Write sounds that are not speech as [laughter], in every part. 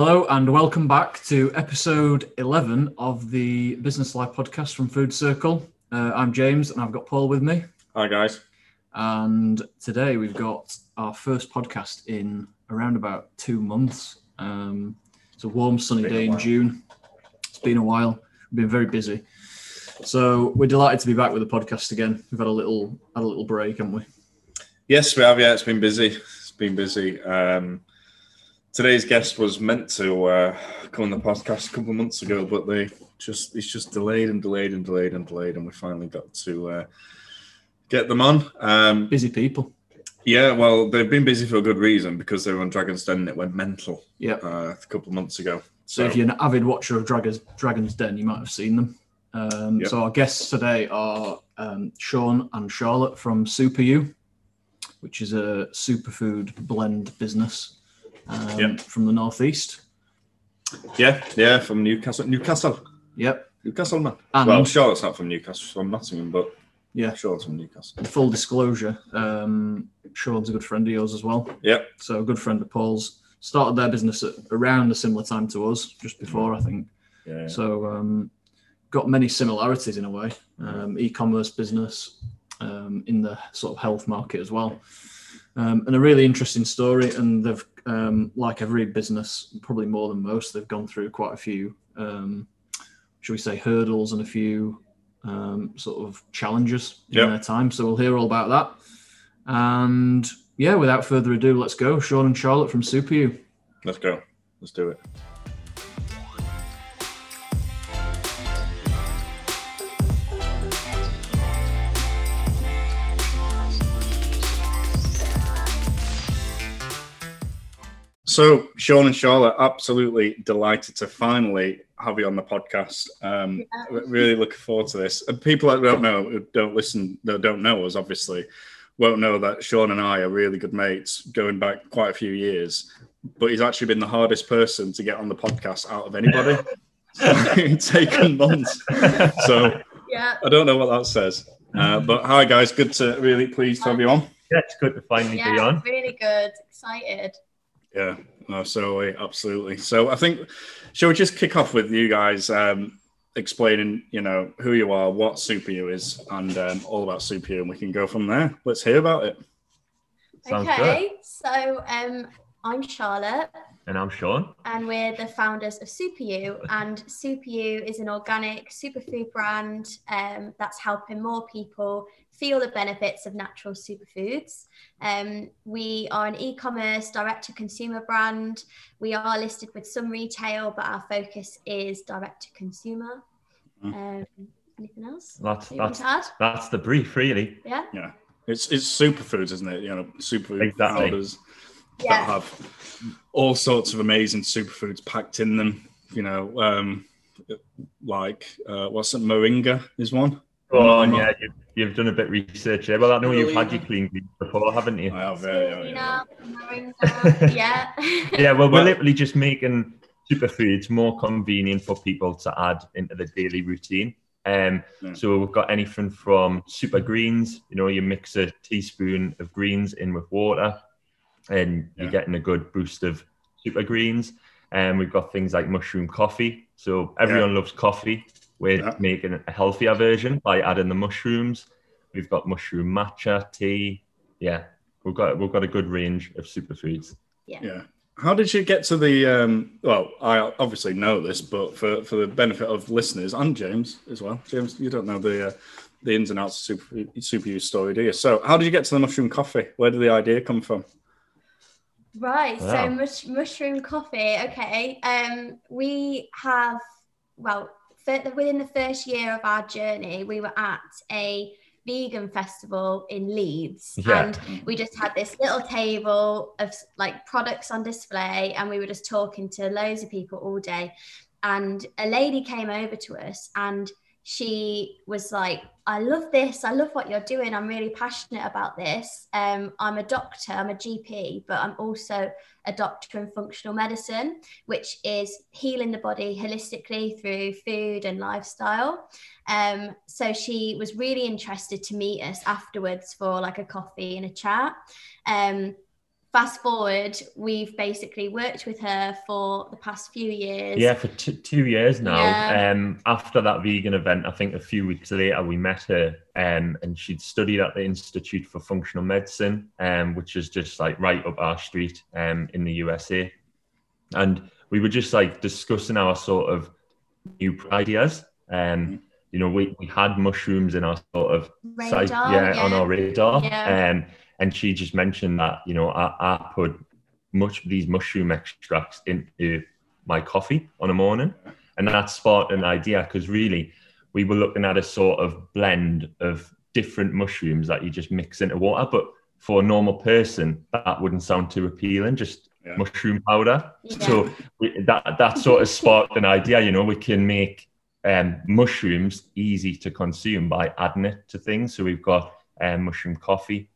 Hello and welcome back to episode 11 of the Business Life podcast from Food Circle. Uh, I'm James and I've got Paul with me. Hi, guys. And today we've got our first podcast in around about two months. Um, it's a warm, sunny day in. June. It's been a while. We've been very busy. So we're delighted to be back with the podcast again. We've had a little had a little break, haven't we? Yes, we have. Yeah, it's been busy. It's been busy. Um, today's guest was meant to uh, come on the podcast a couple of months ago, but they just it's just delayed and delayed and delayed and delayed, and we finally got to uh, get them on. Um, Busy people. yeah, well, they've been busy for a good reason because they were on Dragon's Den and it went mental Yep. uh, a couple of months ago. So if you're an avid watcher of Dragon's, Dragon's Den, you might have seen them. Um, Yep. So our guests today are um, Sean and Charlotte from Super U, which is a superfood blend business um, Yep. from the northeast. yeah, yeah, from Newcastle, Newcastle, Yep. Newcastle, man. And well, Charlotte's not from Newcastle, she's from Nottingham, but yeah, Charlotte's from Newcastle. full disclosure, um, Sean's a good friend of yours as well. Yep. So a good friend of Paul's started their business at around a similar time to us, just before I think. Yeah. So um, got many similarities in a way. Um, e-commerce business um, in the sort of health market as well, um, and a really interesting story. And they've, um, like every business, probably more than most, they've gone through quite a few, um, shall we say, hurdles and a few um, sort of challenges in Yep. their time. So we'll hear all about that. And yeah, without further ado, let's go. Sean and Charlotte from Super U. Let's go. Let's do it. So, Sean and Charlotte, absolutely delighted to finally have you on the podcast. Um, re- Really looking forward to this. And people that don't know, who don't listen, that don't know us, obviously, won't know that Sean and I are really good mates going back quite a few years. But he's actually been the hardest person to get on the podcast out of anybody. [laughs] [laughs] it's taken months. So Yeah. I don't know what that says. Uh, but hi, guys. Good to really pleased to have you on. Yeah, it's good to finally be on. Really good. Excited. Yeah, no, so absolutely. So I think, shall we just kick off with you guys um, explaining, you know, who you are, what Super U is, and um, all about Super U, and we can go from there. Let's hear about it. Sounds okay. So um I'm Charlotte And I'm Sean. and we're the founders of Super U. And Super U is an organic superfood brand um, that's helping more people feel the benefits of natural superfoods. Um, we are an e-commerce direct-to-consumer brand. We are listed with some retail, but our focus is direct-to-consumer. Mm. Um, anything else? That's that's to add? that's the brief, really. Yeah. Yeah, it's it's superfoods, isn't it? You know, superfood Exactly. powders that have all sorts of amazing superfoods packed in them. You know, um, like uh, what's it? Moringa is one. Oh, I'm and not- yeah, you've, you've done a bit of research there. Well, I know you've had your clean greens before, haven't you? I have, yeah, yeah, yeah. Yeah. [laughs] Yeah, well, we're literally just making superfoods more convenient for people to add into the daily routine. Um, Yeah. So we've got anything from super greens, you know, you mix a teaspoon of greens in with water and Yeah. you're getting a good boost of super greens. And we've got things like mushroom coffee. So everyone loves coffee. We're Yeah. making a healthier version by adding the mushrooms. We've got mushroom matcha tea. Yeah, we've got we've got a good range of superfoods. Yeah. Yeah. How did you get to the? Um, well, I obviously know this, but for, for the benefit of listeners and James as well, James, you don't know the uh, the ins and outs of super Super U's story, do you? So, how did you get to the mushroom coffee? Where did the idea come from? Right, Wow. so mush- mushroom coffee. Okay, um, we have well fir- within the first year of our journey, we were at a vegan festival in Leeds, Yeah. and we just had this little table of like products on display, and we were just talking to loads of people all day. And a lady came over to us, and she was like, I love this. I love what you're doing. I'm really passionate about this. Um, I'm a doctor, I'm a GP, but I'm also a doctor in functional medicine, which is healing the body holistically through food and lifestyle. Um, so she was really interested to meet us afterwards for like a coffee and a chat. Um, fast forward, we've basically worked with her for the past few years. Yeah, for t- two years now. Yeah. Um, after that vegan event, I think a few weeks later we met her, um, and she'd studied at the Institute for Functional Medicine, um, which is just like right up our street, um, in the USA, and we were just like discussing our sort of new ideas. Um, you know, we, we had mushrooms in our sort of Radar, site, yeah, on our radar. Yeah. Um, and she just mentioned that, you know, I, I put much these mushroom extracts into my coffee on a morning. And that sparked an idea because really we were looking at a sort of blend of different mushrooms that you just mix into water. But for a normal person, that wouldn't sound too appealing, just Yeah. mushroom powder. Yeah. So we, that that sort of sparked an idea. You know, we can make um, mushrooms easy to consume by adding it to things. So we've got um, mushroom coffee.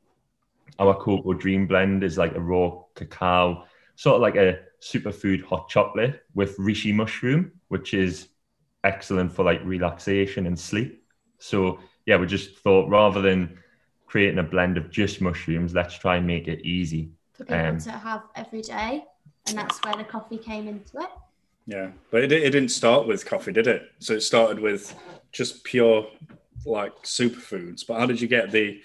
Our cocoa dream blend is like a raw cacao, sort of like a superfood hot chocolate with reishi mushroom, which is excellent for like relaxation and sleep. So yeah, we just thought rather than creating a blend of just mushrooms, let's try and make it easy for people um, to have every day. And that's where the coffee came into it. Yeah, but it, it didn't start with coffee, did it? So it started with just pure like superfoods. But how did you get the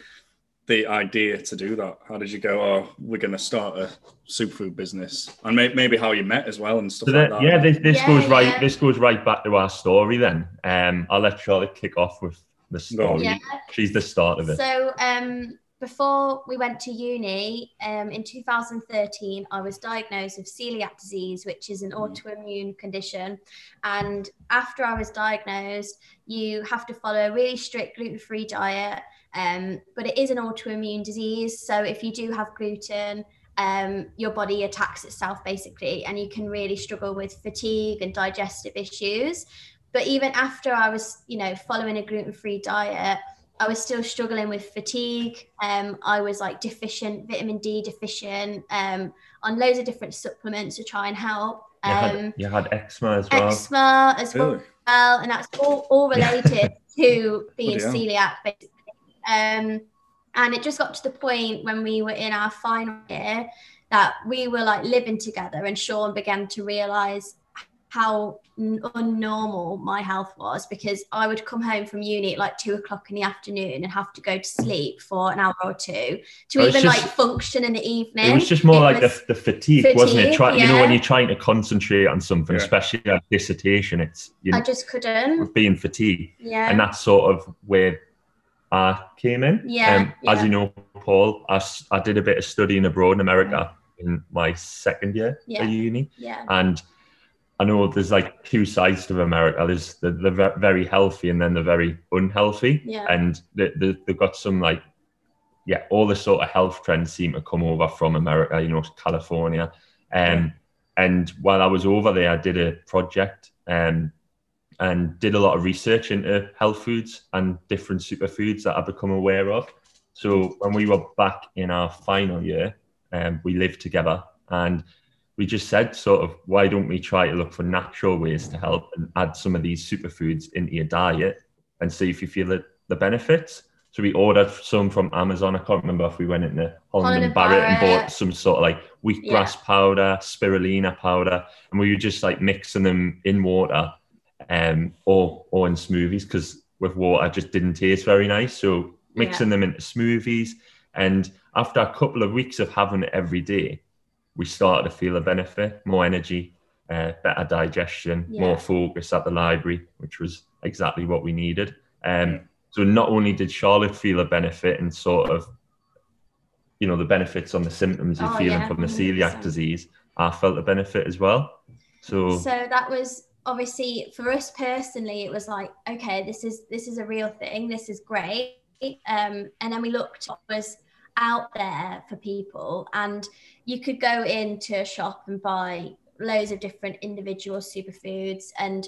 the idea to do that? How did you go? Oh, we're going to start a superfood business, and may, maybe how you met as well and stuff So like that, that. yeah, this, this Yeah, goes right. This goes right back to our story. Then um, I'll let Charlotte kick off with the story. Yeah. She's the start of it. So um, before we went to uni um, in 2013, I was diagnosed with celiac disease, which is an autoimmune condition. And after I was diagnosed, you have to follow a really strict gluten-free diet. Um, but it is an autoimmune disease, so if you do have gluten, um, your body attacks itself basically, and you can really struggle with fatigue and digestive issues. But even after I was, you know, following a gluten-free diet, I was still struggling with fatigue. Um, I was like deficient, vitamin D deficient, um, on loads of different supplements to try and help. You had, Um, you had eczema as well. eczema as well, Really? and that's all, all related [laughs] to being celiac, basically. Um, and it just got to the point when we were in our final year that we were like living together, and Sean began to realize how n- unnormal my health was because I would come home from uni at like two o'clock in the afternoon and have to go to sleep for an hour or two to even just- like function in the evening. It was just more like the, the fatigue, wasn't it? fatigue, Try, You know, when you're trying to concentrate on something, Yeah. especially a dissertation, it's you know, I just couldn't. with being fatigued, Yeah. and that's sort of where I came in. Yeah, Um, As you know, Paul, I, I did a bit of studying abroad in America in my second year Yeah. at uni. yeah. And I know there's like two sides to America. There's the, the very healthy and then the very unhealthy. Yeah. And they, they, they've got some like, yeah, all the sort of health trends seem to come over from America, you know, California. Um, and while I was over there, I did a project um, and did a lot of research into health foods and different superfoods that I've become aware of. So when we were back in our final year, um, we lived together and we just said sort of why don't we try to look for natural ways to help and add some of these superfoods into your diet and see if you feel the, the benefits? So we ordered some from amazon. I can't remember if we went into holland, Holland and and barrett, and bought some sort of like wheatgrass powder spirulina powder and we were just like mixing them in water um or or in smoothies because with water just didn't taste very nice so mixing them into smoothies and after a couple of weeks of having it every day we started to feel a benefit, more energy, uh, better digestion, Yeah. more focus at the library, which was exactly what we needed. Um, So not only did Charlotte feel a benefit and sort of, you know, the benefits on the symptoms you're Oh, feeling yeah, from the celiac 100%. disease, I felt a benefit as well. So, so that was obviously for us personally it was like okay this is this is a real thing this is great. Um, and then we looked what was out there for people and you could go into a shop and buy loads of different individual superfoods and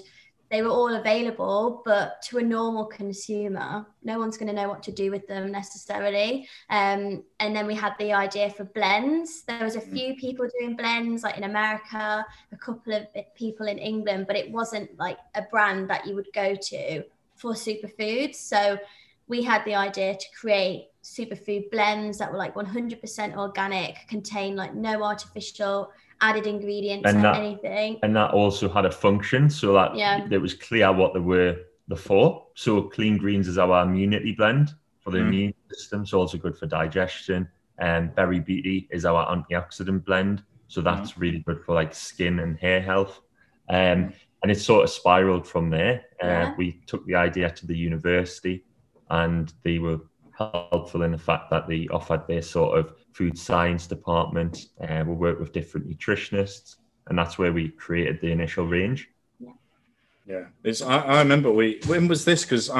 they were all available but to a normal consumer no one's going to know what to do with them necessarily. Um, and then we had the idea for blends. There was a few people doing blends like in america a couple of people in England, but it wasn't like a brand that you would go to for superfoods. So we had the idea to create superfood blends that were like 100% organic, contain like no artificial added ingredients And or that- anything. and that also had a function so that Yeah. it was clear what they were the for. So clean greens is our immunity blend for the Mm. immune system, so also good for digestion. And berry beauty is our antioxidant blend, so that's really good for like skin and hair health. Um, and it sort of spiraled from there. Uh, Yeah. We took the idea to the university, and they were helpful in the fact that they offered their sort of food science department. Uh, we work with different nutritionists, and that's where we created the initial range. Yeah, it's. I, I remember we. When was this? Because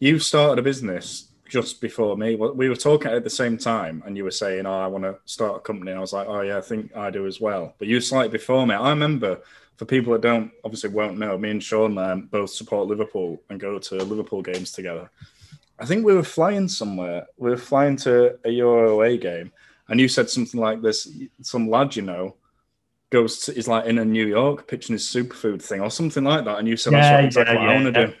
you started a business just before me. We were talking at the same time, and you were saying, "Oh, I want to start a company." And I was like, "Oh yeah, I think I do as well." But you slightly before me. I remember. For people that don't obviously won't know, me and Sean um, both support Liverpool and go to Liverpool games together. I think we were flying somewhere. We were flying to a Euro away game, and you said something like this: some lad you know goes to, is like in a New York pitching his superfood thing or something like that, and you said Yeah, that's what, exactly yeah, what I want to yeah. do.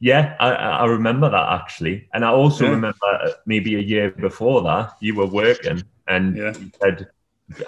Yeah, I, I I remember that actually, and I also Yeah. remember uh, maybe a year before that you were working and Yeah. you said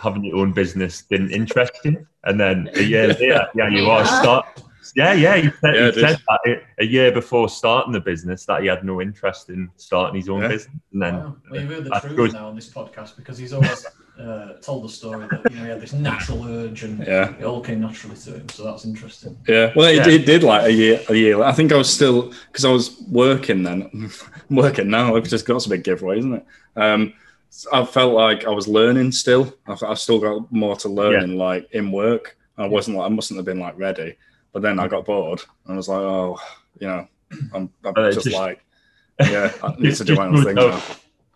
having your own business didn't interest you, and then a year [laughs] later, yeah, you are Yeah. start. Yeah, yeah, he said, Yeah, he said that a- a year before starting the business that he had no interest in starting his own Yeah. business, and then Wow. Well, you've heard the truth goes- now on this podcast because he's always uh, told the story that you know he had this natural urge and Yeah, it all came naturally to him. So that's interesting. yeah. Well, it, Yeah. it did like a year. A year. I think I was still because I was working then. [laughs] working now. I've just got a big giveaway, isn't it? Um, I felt like I was learning still. I've, I've still got more to learn Yeah. in like in work. I wasn't like I mustn't have been like ready. But then I got bored and I was like, oh, you know, I'm, I'm Uh, just, just- like, [laughs] yeah, I need to do my own thing now.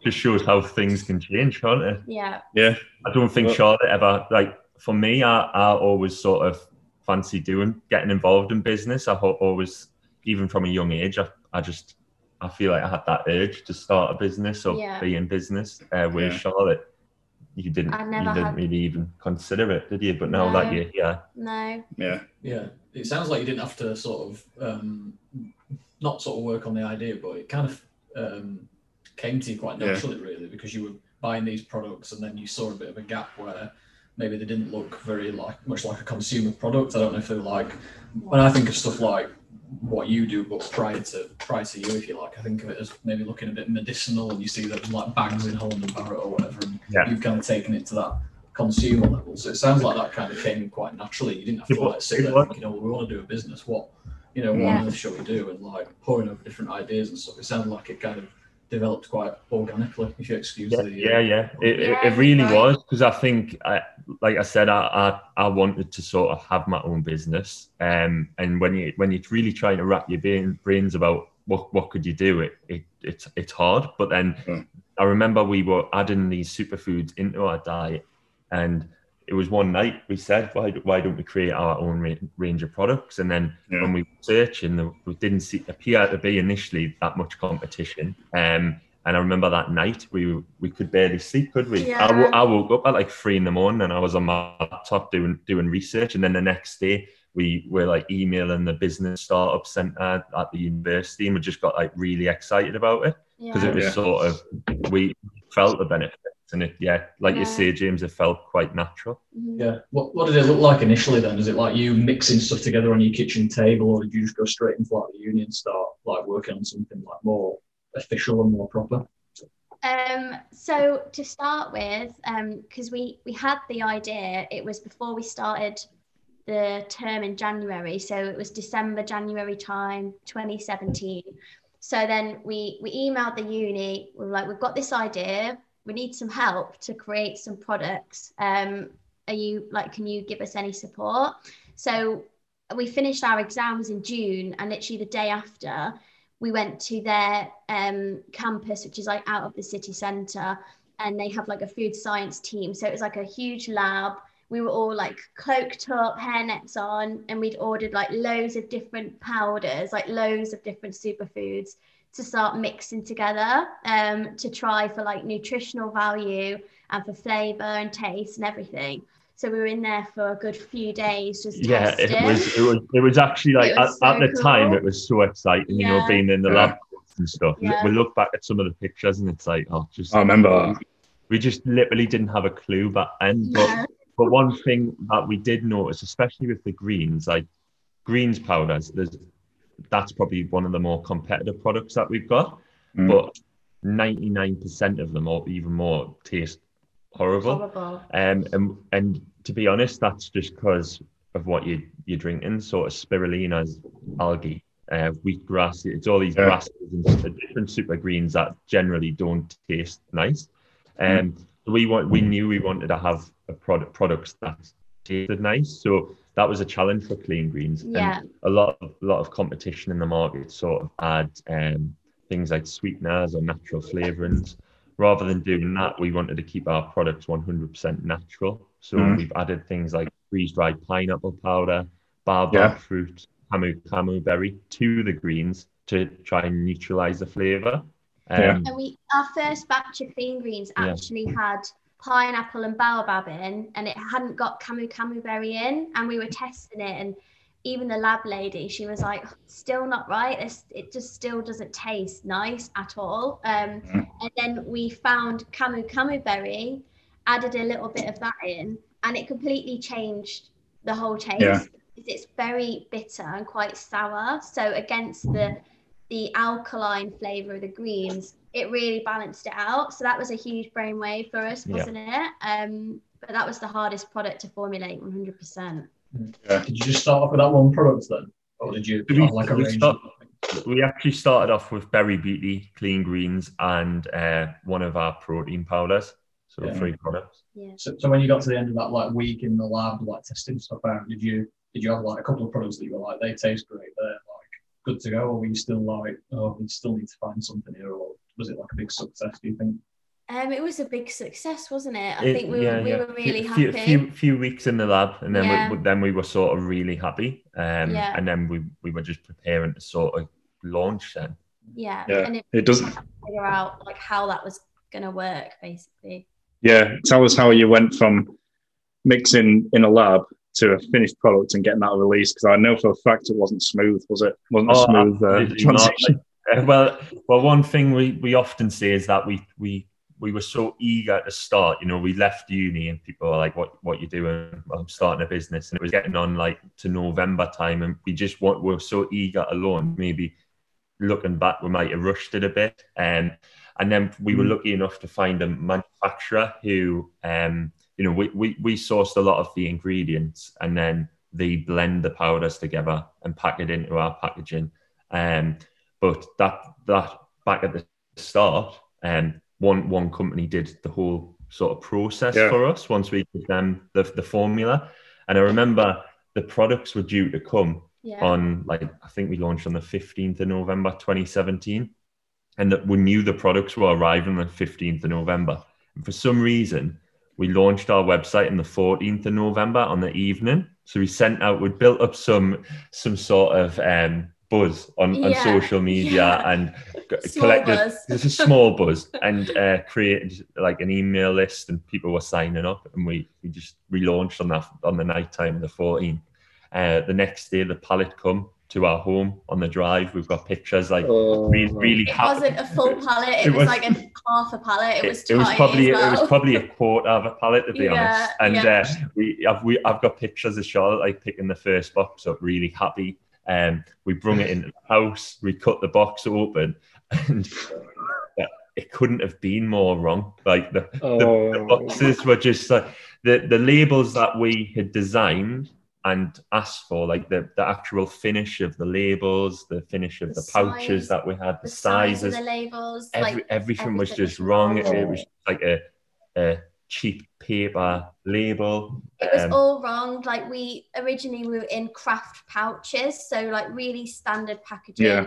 just shows how things can change, can't it? Yeah. Yeah, I don't think Well- Charlotte ever like for me. I, I always sort of fancy doing getting involved in business. I ho- always, even from a young age, I, I just I feel like I had that urge to start a business or Yeah. be in business. Uh, where Yeah. Charlotte, you didn't I you didn't had- really even consider it, did you? But now that No. you're here, No. yeah, Yeah, it sounds like you didn't have to sort of um, not sort of work on the idea, but it kind of um, came to you quite Yeah. naturally, really, because you were buying these products and then you saw a bit of a gap where maybe they didn't look very like much like a consumer product. I don't know if they were like when I think of stuff like what you do, but prior to prior to you, if you like, I think of it as maybe looking a bit medicinal, and you see those like bags in Holland and Barrett or whatever, and Yeah. you've kind of taken it to that consumer level. So it sounds like that kind of came quite naturally. You didn't have to like sit it there was. thinking, "Oh, well, we want to do a business. What, you know, what Yeah. on earth shall we do?" And like pouring over different ideas and stuff. It sounded like it kind of developed quite organically. If you excuse yeah, the yeah, yeah. It, it, Yeah, it really right. was because I think, I, like I said, I, I I wanted to sort of have my own business. Um, and when you when you're really trying to wrap your brain, brains about what what could you do, it, it it's it's hard. But then Mm. I remember we were adding these superfoods into our diet, and it was one night we said, why why don't we create our own ra- range of products? And then Yeah. when we were searching, there we didn't see appear to be initially that much competition. Um, and I remember that night we we could barely sleep, could we? I, Yeah. I woke up at like three in the morning and I was on my laptop doing doing research. And then the next day we were like emailing the business startup center at the university and we just got like really excited about it because Yeah. it was Yeah. sort of we felt the benefits and it yeah like you say James it felt quite natural Mhm. Yeah. What What did it look like initially? Then is it like you mixing stuff together on your kitchen table, or did you just go straight into like the uni and start like working on something like more official and more proper? Um, so to start with, um, because we we had the idea, it was before we started the term in January, so it was December January time, 2017. So then we we emailed the uni. We were like, we've got this idea. We need some help to create some products. Um, are you like, can you give us any support? So we finished our exams in June, and literally the day after, we went to their um, campus, which is like out of the city centre, and they have like a food science team. So it was like a huge lab. We were all like cloaked up, hairnets on, and we'd ordered like loads of different powders, like loads of different superfoods to start mixing together um, to try for like nutritional value and for flavour and taste and everything. So we were in there for a good few days just yeah it was it was it was actually like It at, so at the time it was so exciting you know being in the Yeah. lab and stuff. Yeah. We look back at some of the pictures and it's like, oh, just I remember. we just literally didn't have a clue back then. But No. But one thing that we did notice, especially with the greens, like greens powders, there's that's probably one of the more competitive products that we've got. Mm. But 99% of them or even more taste horrible. Horrible. Um, and and to be honest, that's just because of what you you're drinking, sort of spirulinas, algae, uh, wheatgrass. It's all these Yeah. grasses and different super greens that generally don't taste nice. Um, so we want we knew we wanted to have a product products that tasted nice. So that was a challenge for clean greens. Yeah. And a lot of a lot of competition in the market sort of add um, things like sweeteners or natural flavorings rather than doing that, we wanted to keep our products 100% natural. So Mhm. we've added things like freeze dried pineapple powder, baobab Yeah. fruit, camu camu berry to the greens to try and neutralize the flavor. Um, Yeah. And we, our first batch of clean greens Yeah. actually had pineapple and baobab in, and it hadn't got camu camu berry in. And we were testing it, and even the lab lady, she was like, "Still not right. It's, it just still doesn't taste nice at all." Um, Mhm. And then we found camu camu berry, added a little bit of that in, and it completely changed the whole taste. Yeah. It's very bitter and quite sour. So against the the alkaline flavor of the greens, it really balanced it out. So that was a huge brainwave for us, wasn't it? Um, but that was the hardest product to formulate, 100%. Yeah. Did you just start off with that one product then, or did you Did we- like a we range? start- we actually started off with berry beauty, clean greens, and uh, one of our protein powders. So Yeah. three products. Yeah. So, so when you got to the end of that like week in the lab, like testing stuff out, did you did you have like a couple of products that you were like they taste great, they're like good to go, or were you still like oh we still need to find something here, or was it like a big success? Do you think? Um, it was a big success, wasn't it? I It- think we, yeah, were, we yeah. were really few, happy. Few, few weeks in the lab, and then Yeah. we, then we were sort of really happy. Um, Yeah. And then we, we were just preparing to sort of launch then. yeah. Yeah. And it, It doesn't. figure out like how that was going to work, basically. Yeah, tell us how you went from mixing in a lab to a finished product and getting that released. Because I know for a fact it wasn't smooth, was it? Wasn't a Oh, smooth uh, absolutely not. Uh, well, well, one thing we, we often say is that we we we were so eager to start. You know, we left uni and people were like, "What what you doing?" I'm starting a business, and it was getting on like to November time, and we just want we are so eager to launch. Maybe looking back, we might have rushed it a bit. Um, and then we were Mm. lucky enough to find a manufacturer who, um, you know, we, we, we sourced a lot of the ingredients and then they blend the powders together and pack it into our packaging. Um, but that that back at the start, um, one one company did the whole sort of process Yeah. for us once we gave them the, the formula. And I remember the products were due to come Yeah. on like I think we launched on the 15th of November 2017 and that we knew the products were arriving on the 15th of November and for some reason we launched our website on the 14th of November on the evening so we sent out we built up some some sort of um buzz on, on social media yeah. and Small collected buzz. it's a small buzz and uh, created like an email list and people were signing up and we, we just relaunched on that on the night time of the 14th uh, the next day, the pallet come to our home on the drive. We've got pictures like Oh, really, really It happy. wasn't a full pallet. It, It was, was- like a half a pallet. It, was it was probably well. it was probably a [laughs] quarter of a pallet to be Yeah, honest. And yeah. uh, we I've we I've got pictures of Charlotte like picking the first box up, really happy. Um, we brung it into the house. We cut the box open, and it couldn't have been more wrong. Like the the, the Oh. boxes were just like the the labels that we had designed and asked for, like the the actual finish of the labels, the finish of The the, pouches size, that we had, the, the size of sizes, the labels. every, like everything was everything just was wrong. It, wrong. it was like a a cheap paper label. it was Um, all wrong. Like we originally we were in kraft pouches, so like really standard packaging. Yeah.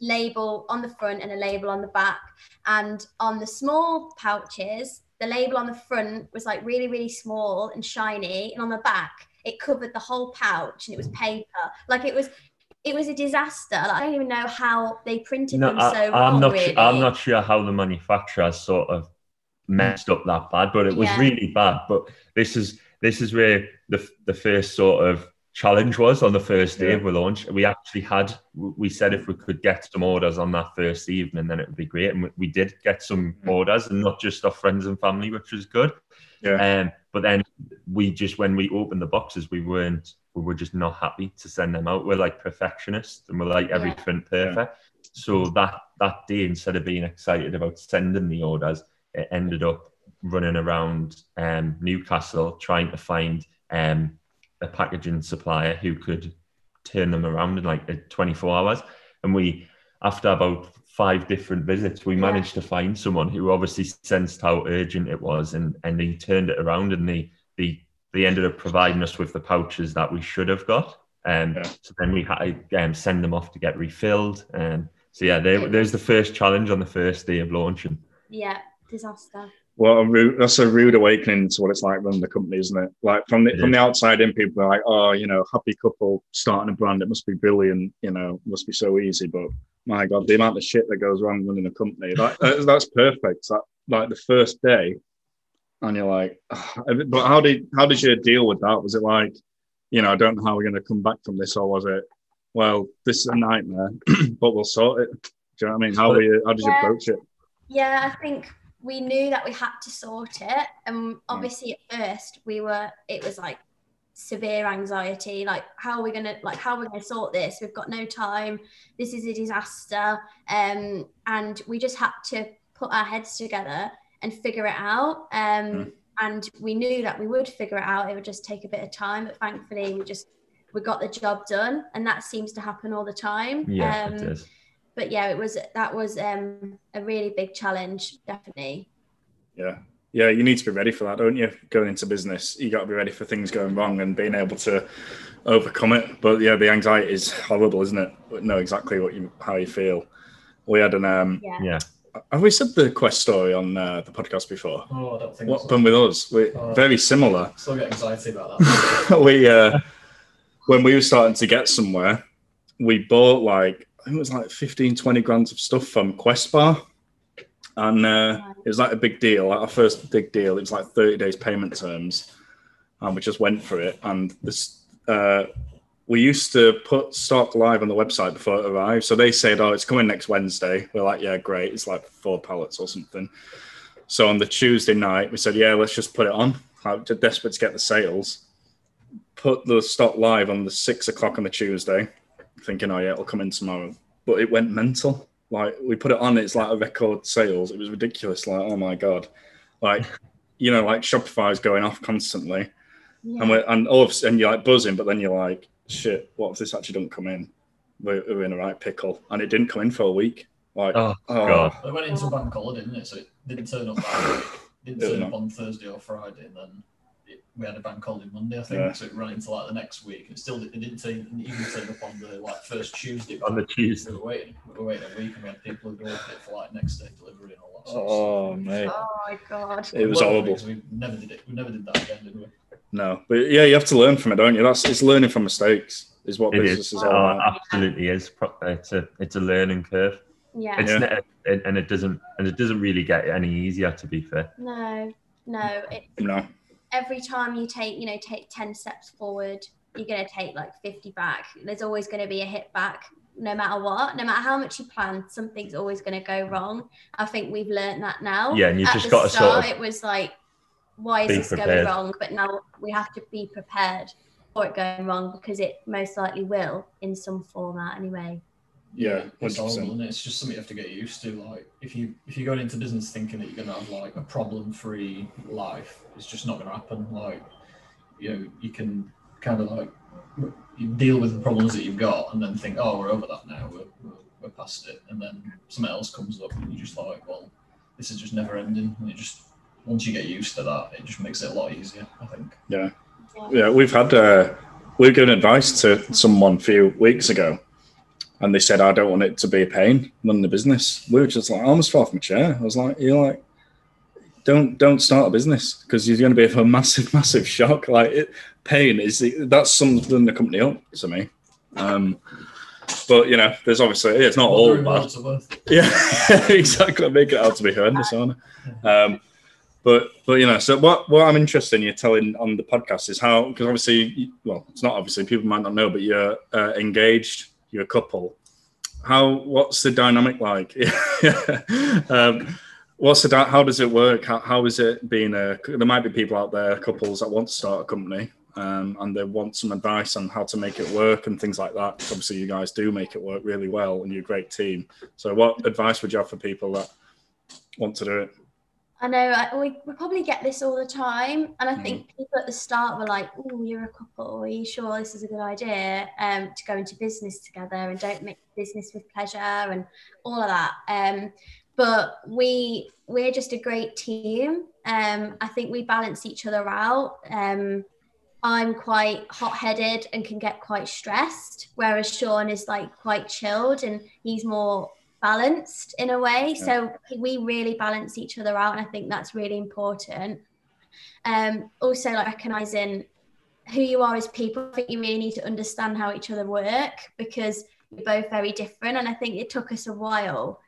Label on the front and a label on the back, and on the small pouches, the label on the front was like really really small and shiny, and on the back it covered the whole pouch and it was paper. Like it was. It was a disaster. Like, I don't even know how they printed no, them I, so I'm not. really. I'm not sure how the manufacturers sort of messed up that bad, but it was Yeah. really bad. But this is this is where the the first sort of challenge was on the first day Yeah. of the launch. We actually had, we said if we could get some orders on that first evening, then it would be great. And we, we did get some Mm. orders and not just our friends and family, which was good. Yeah. Um, but then we just, when we opened the boxes, we weren't, we were just not happy to send them out. We're like perfectionists and we're like Yeah. everything perfect. So that, that day, instead of being excited about sending the orders, it ended up running around um, Newcastle trying to find um, a packaging supplier who could turn them around in like uh, 24 hours. And we, after about five different visits, we Yeah. managed to find someone who obviously sensed how urgent it was, and and he turned it around, and they they they ended up providing us with the pouches that we should have got. Um, Yeah. So then we had to um, send them off to get refilled. And so yeah, there, there's the first challenge on the first day of launching. Yeah, disaster. Well, a rude, that's a rude awakening to what it's like running the company, isn't it? Like from the It from is. the outside in, people are like, "Oh, you know, happy couple starting a brand. It must be brilliant. You know, it must be so easy." But my God, the amount of shit that goes wrong running a company, that, [laughs] that's, that's perfect. That like the first day, and you're like, "Ah." "But how did how did you deal with that? Was it like, you know, I don't know how we're going to come back from this, or was it, well, this is a nightmare, [clears throat] but we'll sort it." Do you know what I mean? How were you? How did you Yeah. approach it? Yeah, I think we knew that we had to sort it. And obviously at first we were it was like severe anxiety, like how are we gonna like how are we gonna sort this? We've got no time, this is a disaster. Um and we just had to put our heads together and figure it out. Um Mm. and we knew that we would figure it out. It would just take a bit of time, but thankfully we just we got the job done and that seems to happen all the time. Yeah, um, it is. But yeah, it was that was um, a really big challenge, definitely. Yeah. Yeah, you need to be ready for that, don't you? Going into business, you got to be ready for things going wrong and being able to overcome it. But yeah, the anxiety is horrible, isn't it? Know exactly what you how you feel. We had an um. Yeah. Yeah. Have we said the quest story on uh, the podcast before? Oh, I don't think What so. happened with us? We Oh. very similar. Still get anxiety about that. [laughs] we uh, when we were starting to get somewhere, we bought like I think it was like 15, 20 grams of stuff from Quest Bar. And uh, it was like a big deal, like our first big deal. It was like 30 days payment terms. And we just went for it. And this uh, we used to put stock live on the website before it arrived. So they said, Oh, it's coming next Wednesday. We're like, Yeah, great. It's like four pallets or something. So on the Tuesday night, we said, Yeah, let's just put it on. Like, desperate to get the sales put the stock live on the six o'clock on the Tuesday, thinking, oh yeah, it'll come in tomorrow. But it went mental. Like we put it on, it's like a record sales. It was ridiculous. Like, oh my god, like [laughs] you know, like Shopify's going off constantly, Yeah. and we're and all of a sudden you're like buzzing, but then you're like, shit, what if this actually doesn't come in? We're, we're in a right pickle, and it didn't come in for a week. Like, Oh, oh. God. it went into a bank holiday, didn't it? So it didn't turn up that [laughs] week. Didn't Didn't turn up on Thursday or Friday, and then it, we had a bank holiday Monday, I think. Yeah. So it ran into like the next week. It still did- it didn't turn, even turn up on the like first Tuesday. On the Tuesday. We were waiting. We were waiting a week, and we had people who ordered it for like next day delivery and all that. Sort oh of stuff. Oh, mate, oh my god. it was horrible. We never did it. We never did that again, did we? No, but yeah, you have to learn from it, don't you? That's it's learning from mistakes. Is what It business is. is Oh, all it about. absolutely is. It's a it's a learning curve. Yeah. It's Yeah. ne- and and it doesn't and it doesn't really get any easier. To be fair, No, no. It, No, every time you take, you know, take 10 steps forward, you're going to take like 50 back. There's always going to be a hit back, no matter what. No matter how much you plan, something's always going to go wrong. I think we've learned that now. Yeah, and you've At just got to sort start, of it was like, why is this prepared. going wrong? But now we have to be prepared for it going wrong because it most likely will in some format anyway. Yeah, it's hundred horrible, percent. and it's just something you have to get used to. Like if you if you're going into business thinking that you're gonna have like a problem-free life, it's just not gonna happen. Like you know, you can kind of like you deal with the problems that you've got, and then think, oh, we're over that now. We're, we're, we're past it, and then something else comes up, and you're just like, well, this is just never ending, and it just once you get used to that, it just makes it a lot easier. I think. Yeah, yeah. We've had uh, we've given advice to someone a few weeks ago, and they said, "I don't want it to be a pain running the business." We were just like, I almost fell off my chair. I was like, "You're like, don't don't start a business because you're going to be a [laughs] massive, massive shock. Like, it, pain is that's something the company up to me." Um, but you know, there's obviously it's not all bad. rewards are worth. Yeah, [laughs] exactly. Make it out to be horrendous, aren't it? Um, but but you know, so what what I'm interested in you telling on the podcast is how because obviously, well, it's not obviously people might not know, but you're uh, engaged, you're a couple. How what's the dynamic like? [laughs] um, what's the how does it work? How, how is it being a? There might be people out there, couples that want to start a company. Um, and they want some advice on how to make it work and things like that. Obviously, you guys do make it work really well, and you're a great team. So, what advice would you have for people that want to do it? I know I, we, we probably get this all the time, and I think mm. people at the start were like, "Oh, you're a couple. Are you sure this is a good idea um, to go into business together and don't make business with pleasure and all of that?" Um, but we we're just a great team. Um, I think we balance each other out. Um, I'm quite hot-headed and can get quite stressed, whereas Sean is like quite chilled and he's more balanced in a way. Yeah. So we really balance each other out, and I think that's really important. Um, also, like recognizing who you are as people, I think you really need to understand how each other work because you're both very different. And I think it took us a while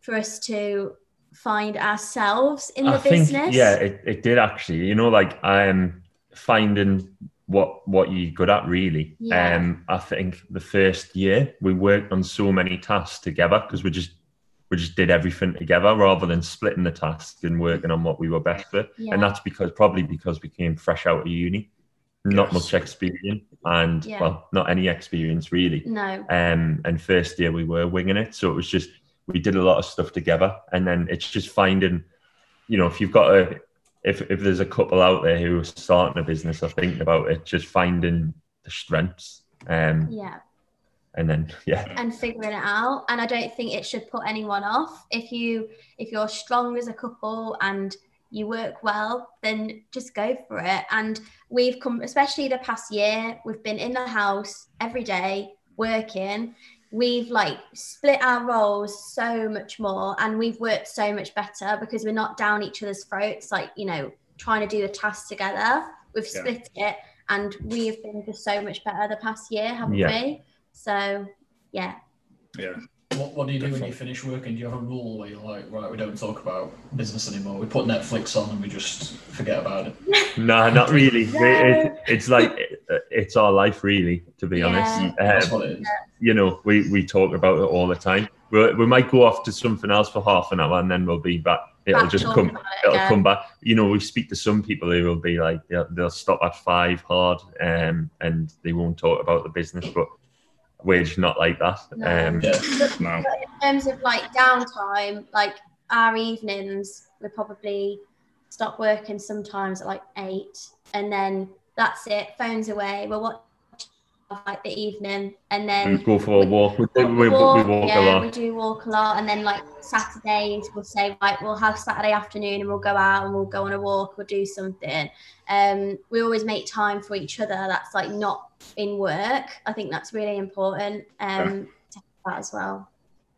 for us to find ourselves in the I business. Think, yeah, it, it did actually. You know, like I'm finding what what you're good at really. Yeah. um i think the first year we worked on so many tasks together because we just we just did everything together rather than splitting the tasks and working on what we were best for yeah. and that's because probably because we came fresh out of uni. Not much experience and yeah. well not any experience really. No. Um and first year we were winging it so it was just we did a lot of stuff together. And then it's just finding you know if you've got a if if there's a couple out there who are starting a business or thinking about it, just finding the strengths. Um, yeah. And then yeah. And figuring it out. And I don't think it should put anyone off. If you if you're strong as a couple and you work well, then just go for it. And we've come, especially the past year, we've been in the house every day working we've like split our roles so much more and we've worked so much better because we're not down each other's throats like you know trying to do the task together we've split yeah. it and we've been just so much better the past year haven't yeah. we so yeah yeah what, what do you do when you finish working? Do you have a rule where you're like, right, we don't talk about business anymore. We put Netflix on and we just forget about it. [laughs] no, not really. no. [laughs] It, it's like it, it's our life, really. To be yeah. honest, um, that's what it is. You know, we we talk about it all the time. we we might go off to something else for half an hour and then we'll be back. It'll back just come. It, it'll yeah. come back. You know, we speak to some people who will be like, they'll, they'll stop at five hard, um, and they won't talk about the business, but we're not like that. No. Um, yeah. no. in terms of like downtime, like our evenings, we probably stop working sometimes at like eight, and then that's it. Phones away. We'll watch like the evening, and then we go for a walk. We, we, we, walk, we walk yeah, a lot. We do walk a lot, and then like Saturdays, we'll say like we'll have Saturday afternoon, and we'll go out and we'll go on a walk. We'll do something. Um, we always make time for each other. That's like not in work. I think that's really important. Um, yeah. that as well.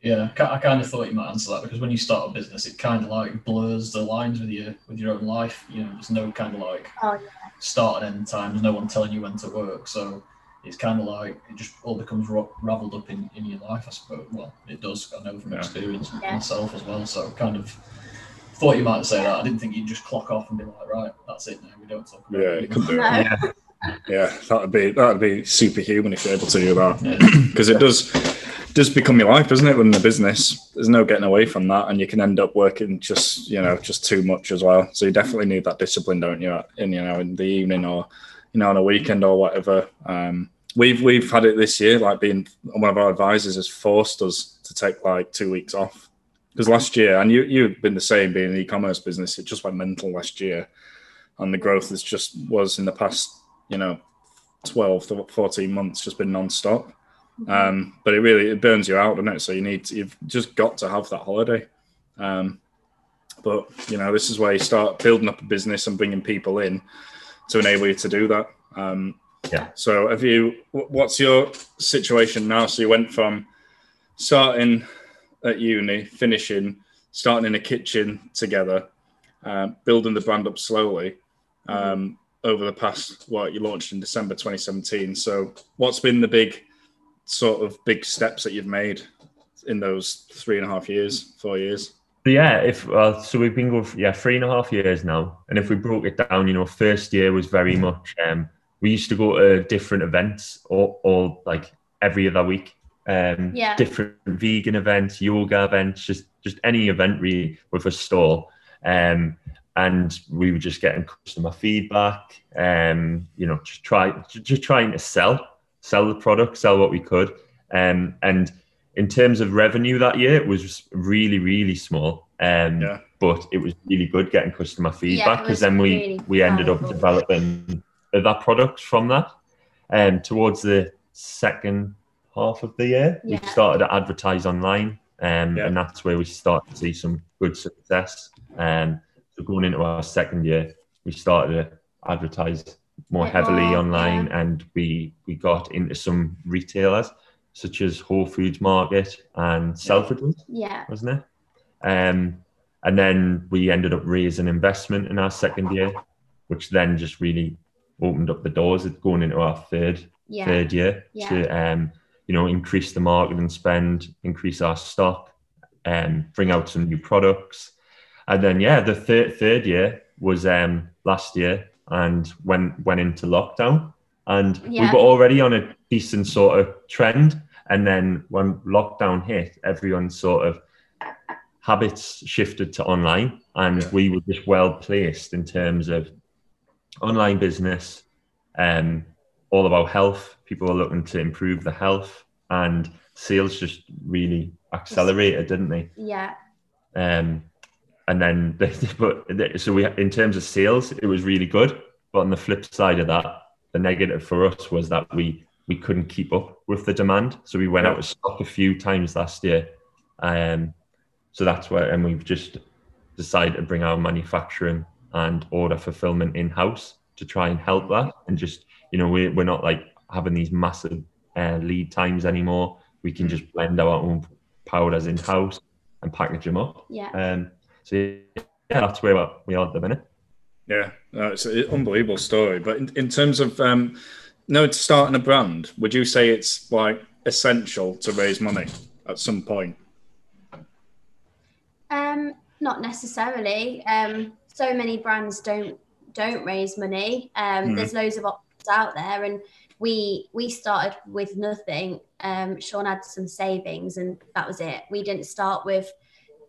Yeah, I kind of thought you might answer that because when you start a business, it kind of like blurs the lines with your with your own life. You know, there's no kind of like oh, yeah. start and end time. There's no one telling you when to work, so it's kind of like it just all becomes raveled up in, in your life. I suppose. Well, it does. I know from yeah. experience yeah. myself as well. So kind of thought you might say that. I didn't think you'd just clock off and be like, right, that's it now. We don't talk about yeah, it. Could do. yeah, [laughs] yeah, that'd be that'd be superhuman if you're able to do that because yeah. [clears throat] it does does become your life, doesn't it? When the business, there's no getting away from that, and you can end up working just you know just too much as well. So you definitely need that discipline, don't you? In you know in the evening or you know on a weekend or whatever. Um, we've we've had it this year. Like being one of our advisors has forced us to take like two weeks off because last year, and you you've been the same being an e-commerce business. It just went mental last year, and the growth is just was in the past you know 12 to 14 months just been non-stop mm-hmm. um, but it really it burns you out doesn't it so you need to, you've just got to have that holiday um, but you know this is where you start building up a business and bringing people in to enable you to do that um, yeah so have you what's your situation now so you went from starting at uni finishing starting in a kitchen together uh, building the brand up slowly um, over the past what you launched in December 2017. So, what's been the big sort of big steps that you've made in those three and a half years, four years? yeah, if uh, so, we've been going for, yeah three and a half years now, and if we broke it down, you know, first year was very much um, we used to go to different events all, all like every other week. Um, Yeah. different vegan events, yoga events, just just any event really with a stall. Um, and we were just getting customer feedback. Um, you know, just try just trying to sell, sell the product, sell what we could. Um, and in terms of revenue that year, it was really really small. Um, Yeah. but it was really good getting customer feedback because was then we really we ended up valuable. Developing other products from that. And towards the second half of the year, Yeah. we started to advertise online, um, Yeah. and that's where we started to see some good success. Um, so going into our second year, we started to advertise more heavily more, online, yeah. and we we got into some retailers such as Whole Foods Market and Selfridges Yeah. wasn't it? Um, and then we ended up raising investment in our second year, which then just really opened up the doors of going into our third Yeah. third year Yeah. to um, you know increase the marketing spend, increase our stock, um, bring out some new products, and then yeah, the third third year was um, last year, and went went into lockdown, and we were already on a decent sort of trend, and then when lockdown hit, everyone sort of habits shifted to online and Yeah. we were just well placed in terms of online business um all about health. People were looking to improve the health and sales just really accelerated didn't they? Yeah. um and then [laughs] but so we in terms of sales it was really good. But on the flip side of that the negative for us was that we we couldn't keep up with the demand. So we went out of stock a few times last year. Um so that's where and we've just decided to bring our manufacturing and order fulfillment in house to try and help that and just you know we, we're not like having these massive uh, lead times anymore we can just blend our own powders in house and package them up Yeah. um, so yeah, that's where we're- we are at the minute. Yeah, no, it's an unbelievable story. But in, in terms of um, no starting a brand, would you say it's like essential to raise money at some point? Um, not necessarily. Um, so many brands don't don't raise money. Um, Mhm. There's loads of options out there, and we we started with nothing. Um, Sean had some savings, and that was it. We didn't start with,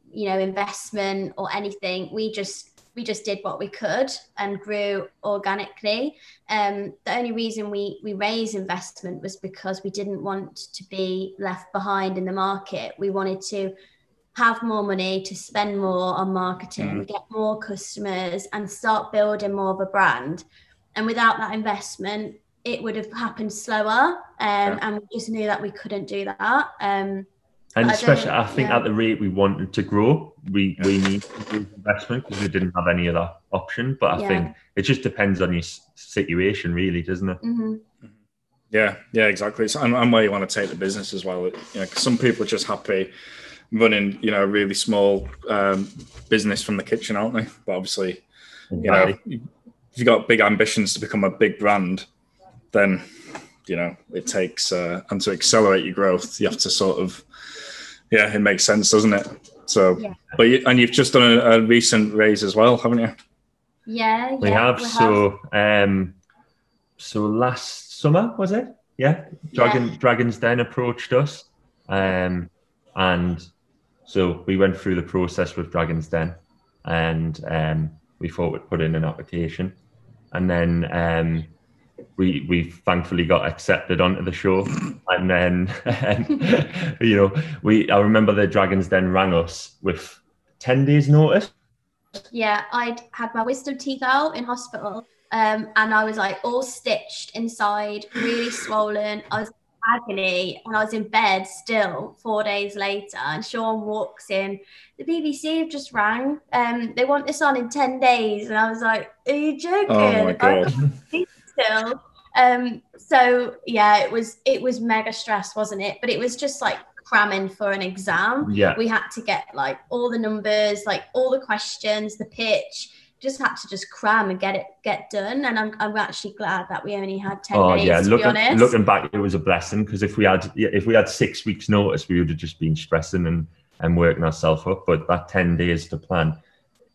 you know, investment or anything. We just we just did what we could and grew organically. Um, the only reason we we raised investment was because we didn't want to be left behind in the market. We wanted to have more money to spend more on marketing, get more customers, and start building more of a brand. And without that investment, it would have happened slower. Um, And we just knew that we couldn't do that. Um, And especially, don't- I think yeah. at the rate we wanted to grow, we, we need investment because we didn't have any other option. But I Yeah. think it just depends on your situation, really, doesn't it? mhm. Yeah, yeah, exactly. It's and, and where you want to take the business as well. You know, 'cause some people are just happy running, you know, a really small um, business from the kitchen, aren't they? But obviously, you know, if you've got big ambitions to become a big brand, then you know it takes uh, and to accelerate your growth, you have to sort of, yeah, it makes sense, doesn't it? So, Yeah. but you, and you've just done a, a recent raise as well, haven't you? Yeah, we yeah, have. so, um, so last summer was it? Yeah, Dragon Dragons Den approached us, um, and so we went through the process with Dragons Den, and um, we thought we'd put in an application, and then um, we we thankfully got accepted onto the show, [laughs] and then [laughs] you know we I remember the Dragons Den rang us with ten days notice. Yeah, I'd had my wisdom teeth out in hospital, um, and I was like all stitched inside, really swollen. I was in agony, and I was in bed still four days later. And Sean walks in. The BBC have just rang. Um, they want this on in ten days, and I was like, "Are you joking?" Oh my god! [laughs] still. Um, so yeah, it was it was mega stress, wasn't it? But it was just like cramming for an exam Yeah, we had to get like all the numbers like all the questions the pitch just had to just cram and get it get done and i'm, I'm actually glad that we only had 10 Oh days yeah, to looking be honest looking back, it was a blessing because if we had if we had six weeks' notice, we would have just been stressing and and working ourselves up. But that 10 days to plan,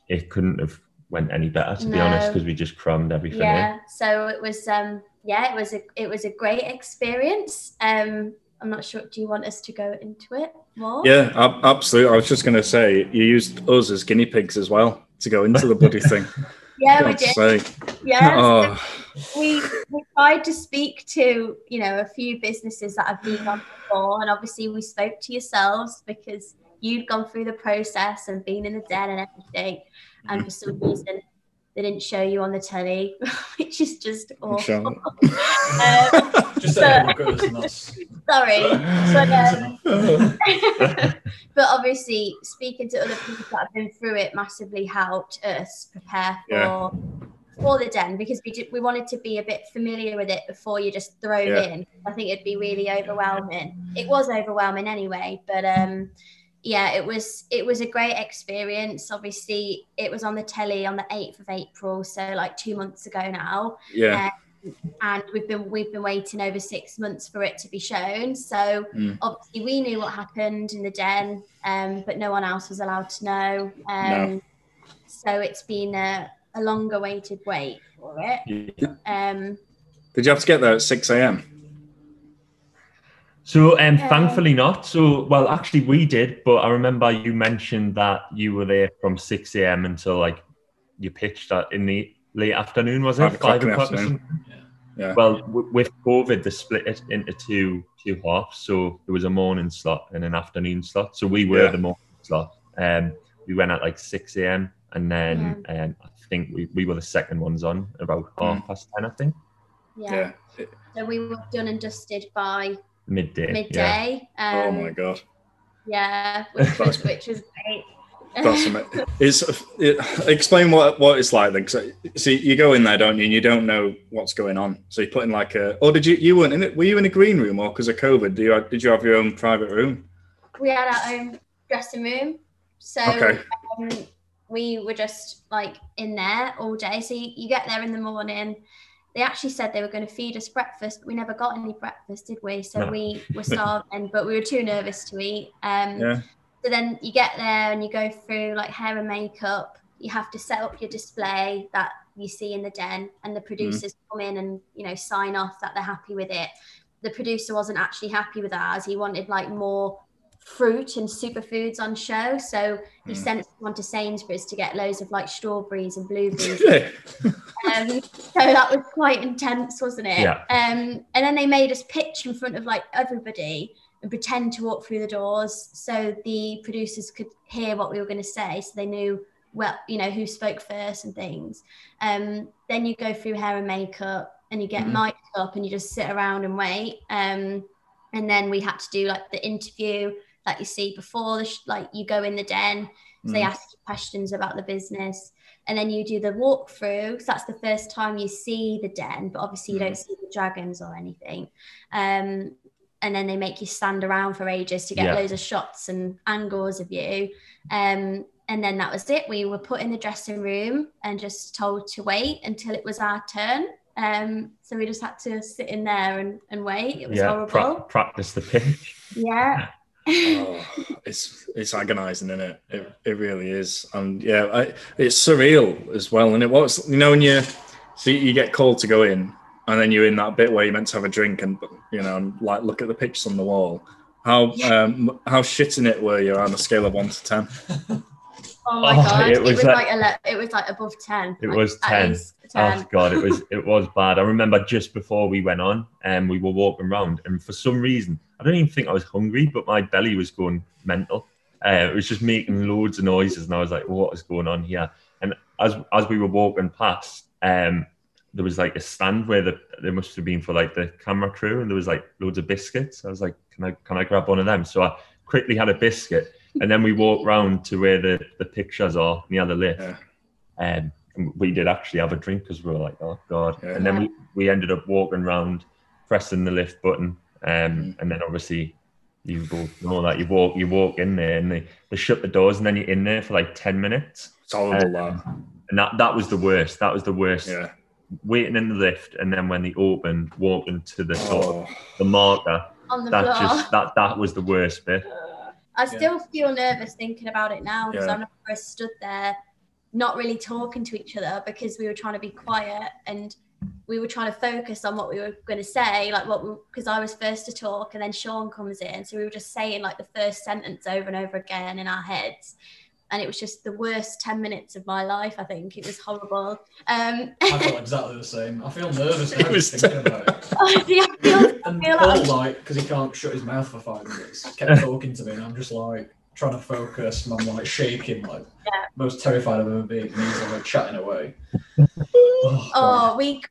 it couldn't have went any better to be honest, because we just crammed everything in. yeah so it was um yeah it was a it was a great experience um i'm not sure do you want us to go into it more Yeah, ab- absolutely. I was just going to say you used us as guinea pigs as well to go into the bloody thing. [laughs] yeah we did sake. yeah [laughs] Oh, we we tried to speak to you know a few businesses that have been on before and obviously we spoke to yourselves because you'd gone through the process and been in the den and everything and for some reason they didn't show you on the telly [laughs] which is just awful Charlotte. [laughs] um, Just saying, look at us and that's sorry but um, [laughs] but obviously speaking to other people that have been through it massively helped us prepare for Yeah. for the den because we did, we wanted to be a bit familiar with it before you just throw Yeah. in i think it'd be really overwhelming it was overwhelming anyway but um yeah it was it was a great experience obviously it was on the telly on the 8th of april so like two months ago now yeah, and we've been we've been waiting over six months for it to be shown. So Mm. obviously we knew what happened in the den, um, but no one else was allowed to know. Um, So it's been a, a long awaited wait for it. Yeah. Um, Did you have to get there at 6 a.m.? So, um, Um, thankfully not. So, well, actually, we did, but I remember you mentioned that you were there from six a.m. until like you pitched that in the late afternoon, was it? Five o'clock in the afternoon. something? Yeah. Well, w- with COVID, they split it into two two halves. So there was a morning slot and an afternoon slot. So we were Yeah. the morning slot. Um, we went at like six a.m. and then um, I think we, we were the second ones on about half Mm. past ten. I think yeah. Yeah. So we were done and dusted by midday. Yeah. midday. Oh Um, my god. Yeah, [laughs] which was which was great. That's amazing. It's it, explain what what it's like then. 'cause, see, you go in there, don't you? And you don't know what's going on. So you put in like a. Or did you? You weren't in it. Were you in a green room or because of COVID? Do you did you have your own private room? we had our own dressing room. So Okay. um, we were just like in there all day. So you, you get there in the morning. They actually said they were going to feed us breakfast, but we never got any breakfast, did we? So No. we [laughs] were starving, but we were too nervous to eat. Um, Yeah. So then you get there and you go through like hair and makeup. You have to set up your display that you see in the den, and the producers come in and you know sign off that they're happy with it. The producer wasn't actually happy with ours. He wanted like more fruit and superfoods on show, so he Mm. sent someone to Sainsbury's to get loads of like strawberries and blueberries [laughs] um, so that was quite intense, wasn't it? Yeah. Um, and then they made us pitch in front of like everybody and pretend to walk through the doors so the producers could hear what we were going to say, so they knew well, you know, who spoke first and things. Um, then you go through hair and makeup, and you get Mhm. mic'd up, and you just sit around and wait. Um, and then we had to do like the interview that you see before the sh- like you go in the den so they Mm. ask you questions about the business and then you do the walkthrough so that's the first time you see the den but obviously you don't see the dragons or anything. Um, and then they make you stand around for ages to get Yeah. loads of shots and angles of you. Um, and then that was it. We were put in the dressing room and just told to wait until it was our turn. Um, so we just had to sit in there and, and wait. It was Yeah, horrible. pra- practice the pitch. yeah [laughs] oh, it's it's agonizing, isn't it? It it really is, and yeah, I, it's surreal as well. And it was, you know, when you see you get called to go in, and then you're in that bit where you're meant to have a drink and you know, and like look at the pictures on the wall. How um how shitting it were you on a scale of one to ten? oh my [laughs] Oh, god it it was was, like- like, ele- it was like above 10 It like, was 10. 10. Oh god, it was [laughs] it was bad. I remember just before we went on, and we were walking around, and for some reason, I don't even think I was hungry, but my belly was going mental. Uh, it was just making loads of noises, and I was like, "What is going on here?" And as as we were walking past, um, there was like a stand where the there must have been for like the camera crew, and there was like loads of biscuits. I was like, "Can I can I grab one of them?" So I quickly had a biscuit, and then we walked round to where the the pictures are near the lift. Yeah. Um, and we did actually have a drink because we were like, oh god. Yeah. And then we, we ended up walking around, pressing the lift button, um, Mm. and then obviously you both know that you walk you walk in there and they, they shut the doors and then you're in there for like ten minutes, It's horrible, that. and that that was the worst. That was the worst. Yeah. Waiting in the lift and then when they opened, walking to the sort of Oh, the marker. on the That floor just that that was the worst bit. I still feel nervous thinking about it now because Yeah. I remember I stood there not really talking to each other because we were trying to be quiet and we were trying to focus on what we were going to say, like what because I was first to talk and then Sean comes in, so we were just saying like the first sentence over and over again in our heads. And it was just the worst 10 minutes of my life, I think. It was horrible. Um, I feel exactly the same. I feel nervous [laughs] now It was just thinking about it. [laughs] [laughs] I feel, And feel Paul, like- like, because he can't shut his mouth for five minutes, kept talking to me, and I'm just like trying to focus, and I'm like shaking, like Yeah. most terrified I've ever been. And he's like chatting away. Oh, oh, we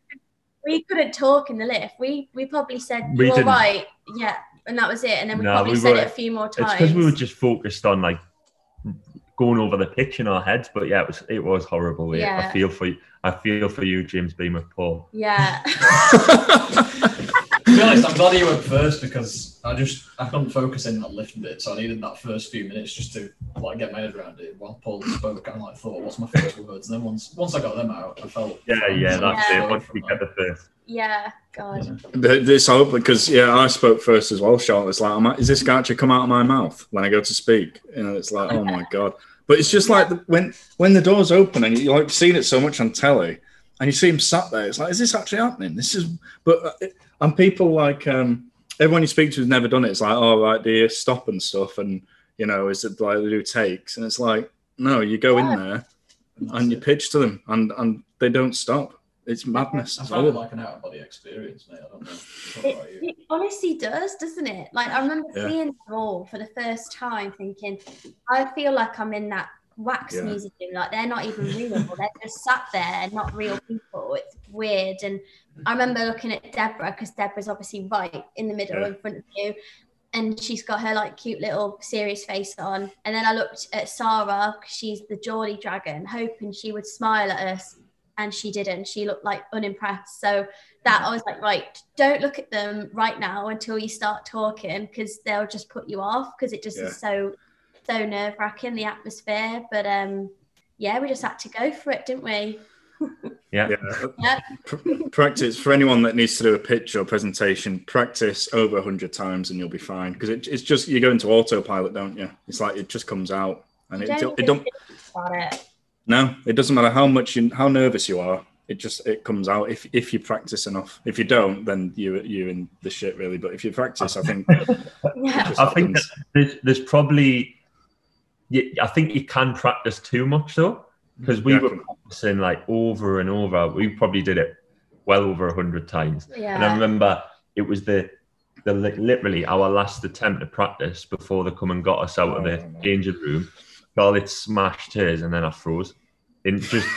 we couldn't talk in the lift. We we probably said We you all didn't. right, yeah, and that was it. And then we No, probably we said were- it a few more times. It's because we were just focused on like going over the pitch in our heads. But yeah, it was it was horrible. Yeah. Yeah. I feel for you. I feel for you, James Beam with Paul. yeah. [laughs] [laughs] To be honest, I'm glad he went first because I just I couldn't focus in that lift bit, so I needed that first few minutes just to like get my head around it. While Paul spoke, I like thought, "What's my first words?" And then once once I got them out, I felt Yeah, yeah, that's Yeah. it. Once we get the first. Yeah, God. Th- This hope because yeah, I spoke first as well. Charlotte, it's like, am is this going to actually come out of my mouth when I go to speak? You know, it's like, oh my god. But it's just like the, when when the doors open and you like seen it so much on telly, and you see him sat there. It's like, is this actually happening? This is, but uh, and people like um everyone you speak to has never done it. It's like, oh right, do you stop and stuff, and you know, is it like they do takes? And it's like, no, you go in there and you pitch to them, and and they don't stop. It's madness. It's found it like an out of body experience, mate. I don't know. It, about you? it honestly does, doesn't it? Like I remember Yeah. seeing it all for the first time, thinking, I feel like I'm in that wax Yeah. museum. Like they're not even real; they're just sat there, not real people. It's weird. And I remember looking at Deborah because Deborah's obviously right in the middle Yeah. in front of you. And she's got her like cute little serious face on. And then I looked at Sara, she's the Geordie dragon, hoping she would smile at us. And she didn't. She looked like unimpressed. So that I was like, right, don't look at them right now until you start talking because they'll just put you off because it just Yeah. is so so nerve wracking the atmosphere. But um yeah, we just had to go for it, didn't we? [laughs] Yeah. Yeah. Yeah. Practice for anyone that needs to do a pitch or presentation. Practice over a hundred times and you'll be fine because it, it's just you go into autopilot, don't you? It's like it just comes out, and You it, don't it even don't. it. No, it doesn't matter how much you how nervous you are. It just it comes out if if you practice enough. If you don't, then you you're in the shit really. But if you practice, I think [laughs] Yeah. just I think there's, there's probably, yeah, I think you can practice too much though, because we were practicing like over and over. We probably did it well over a hundred times. Yeah. And I remember it was the, the literally our last attempt to practice before they come and got us out of the Oh, no. changing room. Charlotte smashed hers and then I froze. In just,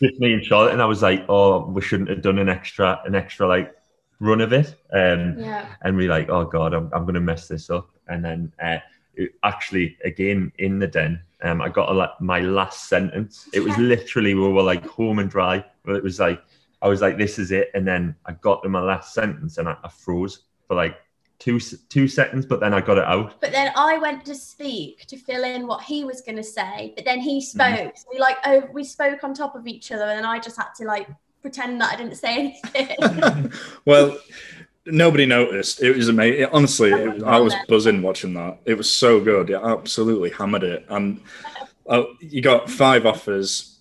just me and Charlotte, and I was like, "Oh, we shouldn't have done an extra, an extra like run of it." Um, Yeah. and we like, oh god, I'm, I'm going to mess this up. And then uh, it, actually, again in the den, um, I got a, my last sentence. It was [laughs] literally we were like home and dry. Well, it was like I was like, this is it. And then I got to my last sentence and I, I froze for like two two seconds, but then I got it out. But then I went to speak to fill in what he was going to say, but then he spoke. Mm-hmm. So we like, oh, we spoke on top of each other, and then I just had to like pretend that I didn't say anything. [laughs] well, nobody noticed. It was amazing. Honestly, it was, I was [laughs] buzzing watching that. It was so good. It absolutely hammered it. And uh, you got five offers.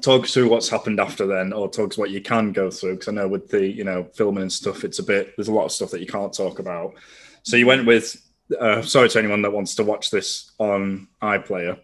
Talk through what's happened after then, or talk us what you can go through. Because I know with the you know filming and stuff, it's a bit. There's a lot of stuff that you can't talk about. So you went with. Uh, sorry to anyone that wants to watch this on iPlayer.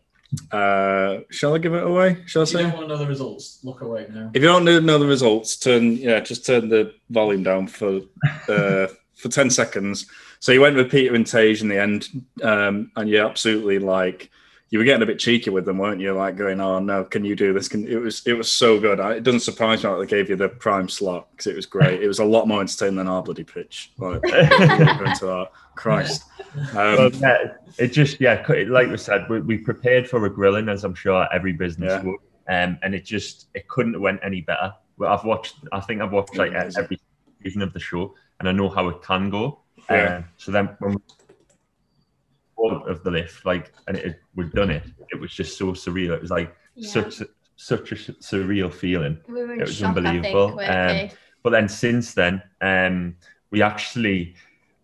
Uh, shall I give it away? Shall I say? If you don't want to know the results, look away now. If you don't know the results, turn yeah, just turn the volume down for uh, [laughs] for ten seconds. So you went with Peter and Tej in the end, um, and you absolutely like you were getting a bit cheeky with them, weren't you? Like going, "Oh no, can you do this?" Can it was it was so good. I, it doesn't surprise me that they gave you the prime slot because it was great. It was a lot more entertaining than our bloody pitch. Like [laughs] into that, Christ. Well, Um, yeah, it just yeah, like we said, we, we prepared for a grilling as I'm sure every business Yeah. would, um, and it just it couldn't have went any better. Well, I've watched, I think I've watched like every season of the show, and I know how it can go. Yeah. Um, so then when we out of the lift, like, and it, we'd done it, it was just so surreal. It was like Yeah. such a, such a surreal feeling. we were in it was shock, unbelievable. I think, Um, But then since then, um, we actually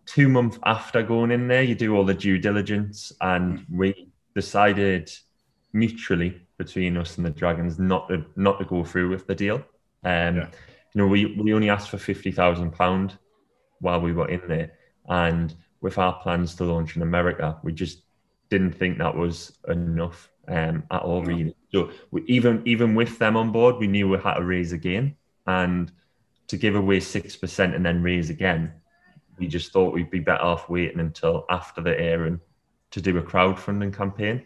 two months after going in there, you do all the due diligence, and we decided mutually between us and the Dragons not to not to go through with the deal. Um, Yeah. You know, we we only asked for fifty thousand pound while we were in there, and with our plans to launch in America, we just didn't think that was enough um, at all, really. So we, even even with them on board, we knew we had to raise again, and to give away six percent and then raise again, we just thought we'd be better off waiting until after the airing to do a crowdfunding campaign.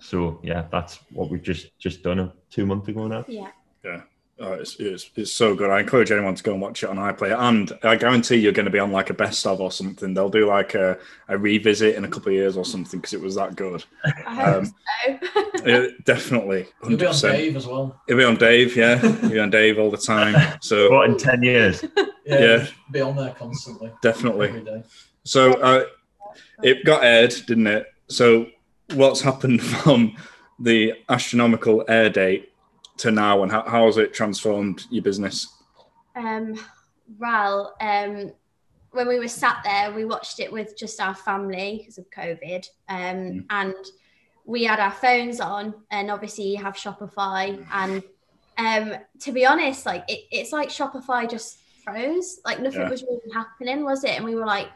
So yeah, that's what we've just just done two months ago now. Yeah. Yeah. Oh, it's, it's, it's so good. I encourage anyone to go and watch it on iPlayer. And I guarantee you're going to be on like a best of or something. They'll do like a, a revisit in a couple of years or something because it was that good. I hope Um, so. [laughs] Yeah, definitely. You'll be on Dave as well. He'll be on Dave, yeah. He'll be on Dave all the time. So What in ten years? [laughs] Yeah, Yeah. Be on there constantly. definitely. Every day. So uh, it got aired, didn't it? So what's happened [laughs] from the astronomical air date to now, and how, how has it transformed your business? Um, well, um, when we were sat there, we watched it with just our family because of COVID, um, Mm. and we had our phones on, and obviously you have Shopify, and um, to be honest, like it, it's like Shopify just froze, like nothing Yeah. was really happening, was it? And we were like,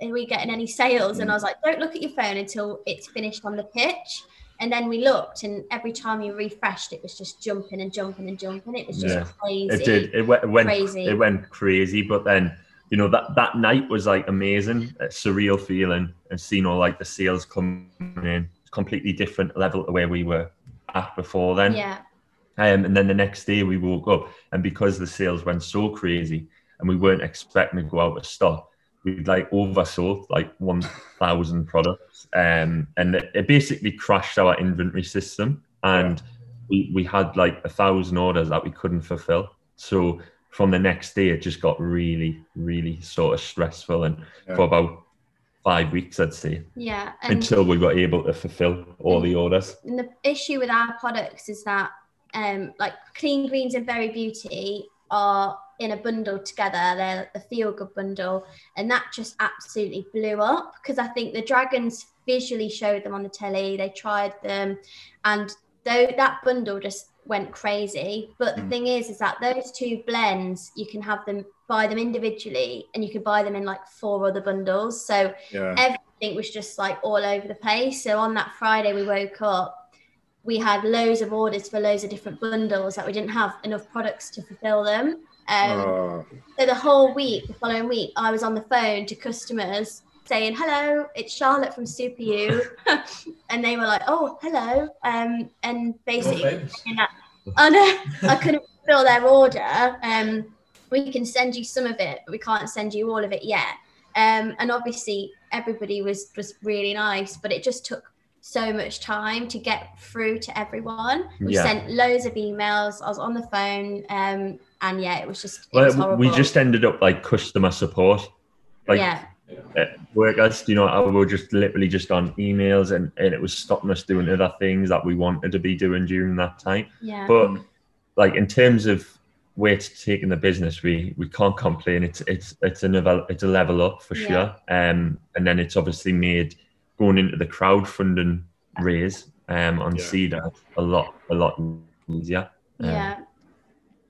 "Are we getting any sales?" And I was like, "Don't look at your phone until it's finished on the pitch." And then we looked, and every time you refreshed, it was just jumping and jumping and jumping. It was just Yeah. crazy. It did. It went, it went Crazy. It went crazy. But then, you know, that that night was like amazing, a surreal feeling, and seeing all like the sales coming in, completely different level to where we were at before then. Yeah. Um, and then the next day we woke up, and because the sales went so crazy, and we weren't expecting to go out of stock, we like oversold like one thousand products, um, and it, it basically crashed our inventory system, and we we had like a thousand orders that we couldn't fulfill. So from the next day, it just got really, really sort of stressful, and Yeah. for about five weeks, I'd say, Yeah. And, until we were able to fulfill all the orders. and the issue with our products is that um like clean greens and berry beauty are in a bundle together. They're the feel good bundle. And that just absolutely blew up because I think the dragons visually showed them on the telly. They tried them and though that bundle just went crazy. But the Mm. thing is, is that those two blends, you can have them buy them individually and you can buy them in like four other bundles. So Yeah. everything was just like all over the place. So on that Friday, we woke up, we had loads of orders for loads of different bundles that we didn't have enough products to fulfill them. Um, Oh, So the whole week, the following week, I was on the phone to customers saying, "Hello, it's Charlotte from Super U," [laughs] and they were like, "Oh, hello," um, and basically. famous. I know I couldn't fill their order. Um, we can send you some of it, but we can't send you all of it yet. Um, and obviously, everybody was was really nice, but it just took so much time to get through to everyone. We Yeah. sent loads of emails. I was on the phone, um, and yeah, it was just it was Well, horrible. we just ended up like customer support. Like yeah, uh, workers, you know, I were just literally just on emails and, and it was stopping us doing other things that we wanted to be doing during that time. yeah, But like in terms of where to take in the business, we we can't complain. It's it's it's a level it's a level up for Yeah. sure. Um and then it's obviously made going into the crowdfunding raise um on Yeah. Seedrs a lot a lot easier. Um, yeah,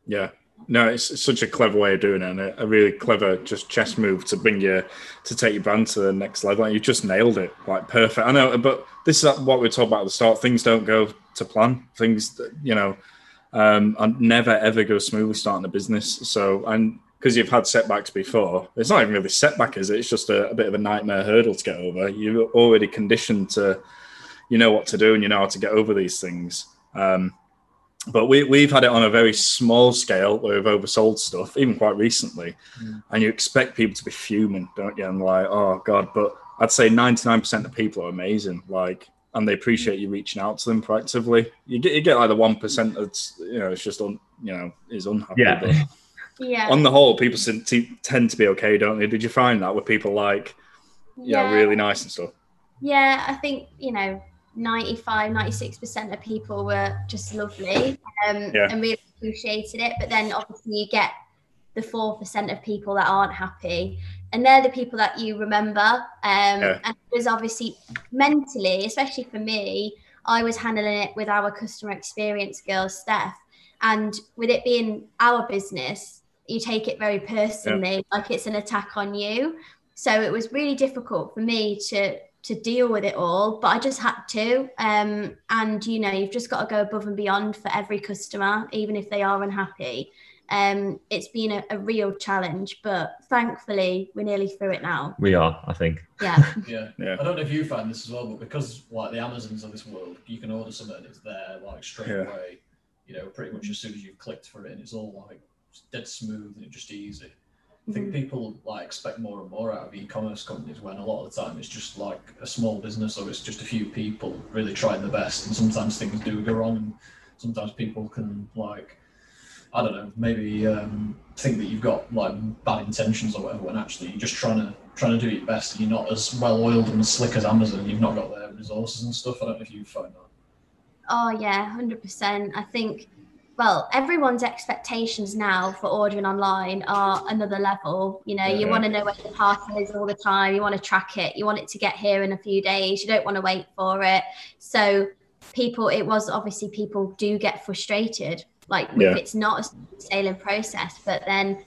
yeah. No, it's, it's such a clever way of doing it, and a, a really clever just chess move to bring you to take your brand to the next level. And you just nailed it, like perfect. I know, but this is what we talked about at the start. Things don't go to plan. Things, you know, um, and never ever go smoothly starting a business. So, and because you've had setbacks before, it's not even really setback, is it? It's just a, a bit of a nightmare hurdle to get over. You're already conditioned to, you know what to do, and you know how to get over these things. Um, but we, we've had it on a very small scale where we've oversold stuff, even quite recently. Mm. And you expect people to be fuming, don't you? And like, oh God. But I'd say 99% of people are amazing. Like, and they appreciate you reaching out to them proactively. You get, you get like the 1% that's, you know, it's just, un, you know, is unhappy. Yeah. But yeah. on the whole, people seem to- tend to be okay, don't they? Did you find that with people like, you know, really nice and stuff? Yeah, I think, you know, 95, 96% of people were just lovely um, Yeah. and really appreciated it. But then obviously you get the 4% of people that aren't happy. And they're the people that you remember. Um, Yeah. And it was obviously mentally, especially for me, I was handling it with our customer experience girl, Steph. And with it being our business, you take it very personally, like it's an attack on you. So it was really difficult for me to to deal with it all, but I just had to. Um, and you know, you've just got to go above and beyond for every customer, even if they are unhappy. Um, it's been a, a real challenge, but thankfully we're nearly through it now. We are, I think. [laughs] Yeah. Yeah. Yeah. I don't know if you find this as well, but because like the Amazons of this world, you can order something and it's there like straight Yeah. away. You know, pretty much as soon as you've clicked for it, and it's all like dead smooth and just easy. I think Mhm. people like expect more and more out of e-commerce companies when a lot of the time it's just like a small business or it's just a few people really trying their best, and sometimes things do go wrong, and sometimes people can like. I don't know, maybe um, think that you've got like bad intentions or whatever when actually you're just trying to trying to do your best and you're not as well oiled and slick as Amazon. You've not got their resources and stuff. I don't know if you find that. Oh yeah, hundred percent. I think well, everyone's expectations now for ordering online are another level. You know, you want to know where the parcel is all the time. You want to track it. You want it to get here in a few days. You don't want to wait for it. So people, it was obviously people do get frustrated. Like Yeah. if it's not a sailing process, but then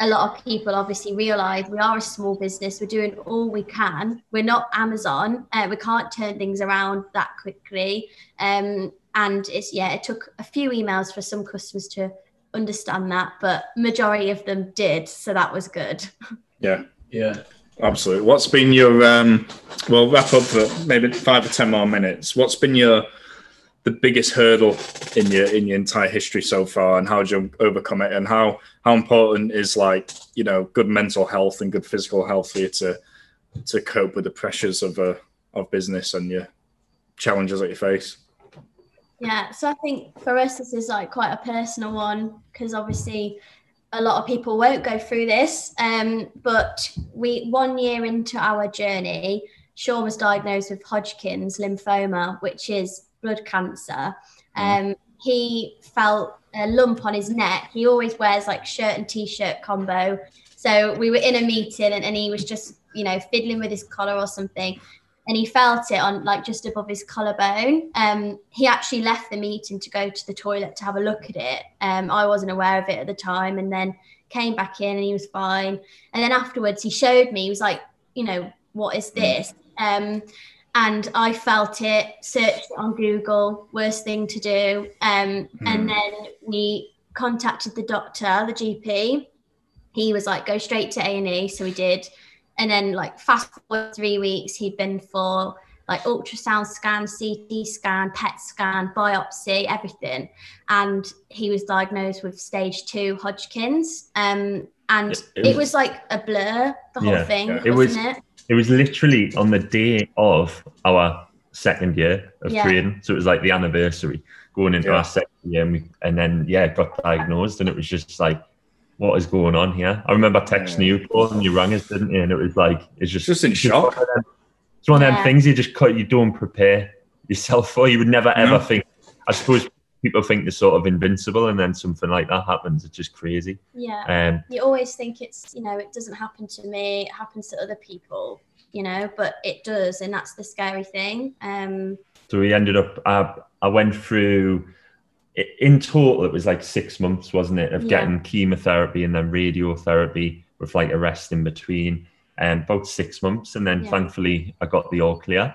a lot of people obviously realize we are a small business. We're doing all we can. We're not Amazon. Uh, we can't turn things around that quickly. Um, and it's yeah, it took a few emails for some customers to understand that, but majority of them did, so that was good. [laughs] Yeah. Yeah. Absolutely. What's been your um we'll wrap up for maybe five or ten more minutes. What's been your the biggest hurdle in your in your entire history so far and how did you overcome it and how how important is like, you know, good mental health and good physical health for you to to cope with the pressures of a of business and your challenges that you face? Yeah, so I think for us this is like quite a personal one because obviously a lot of people won't go through this. Um, but we one year into our journey, Sean was diagnosed with Hodgkin's lymphoma, which is blood cancer. Um, he felt a lump on his neck. He always wears like shirt and t-shirt combo. So we were in a meeting and, and he was just, you know, fiddling with his collar or something and he felt it on like just above his collarbone. Um, he actually left the meeting to go to the toilet to have a look at it. Um, I wasn't aware of it at the time, and then came back in and he was fine. And then afterwards, he showed me. He was like, you know, what is this? Um, and I felt it. Searched it on Google. Worst thing to do. Um, And then we contacted the doctor, the GP. He was like, go straight to A and E. So we did and then like fast forward three weeks he'd been for like ultrasound scan ct scan pet scan biopsy everything and he was diagnosed with stage two hodgkin's um and It- it, it was- was like a blur the whole Yeah, thing yeah. It was- wasn't it It was literally on the day of our second year of Yeah. trading. So it was like the anniversary going into Yeah. our second year. And, we, and then, yeah, got diagnosed. And it was just like, what is going on here? I remember texting Yeah. you, Paul, and you rang us, didn't you? And it was like, it's just, Just in shock. one them- It's one of them Yeah. things you just cut, you don't prepare yourself for. You would never ever No. think, I suppose people think they're sort of invincible and then something like that happens. It's just crazy. yeah Um, you always think it's you know it doesn't happen to me it happens to other people you know but it does and that's the scary thing um So we ended up. I, I went through. In total, it was like six months, wasn't it, of Yeah. getting chemotherapy and then radiotherapy with like a rest in between, and about six months, and then Yeah. thankfully I got the all clear.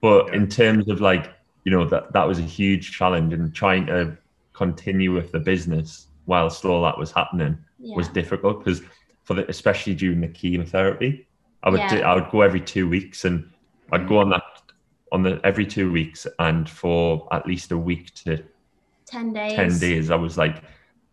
But Yeah. in terms of like you know that that was a huge challenge, and trying to continue with the business whilst all that was happening was difficult because for the especially during the chemotherapy, I would do, I would go every two weeks and I'd go mm. on that on the every two weeks and for at least a week to 10 days ten days I was like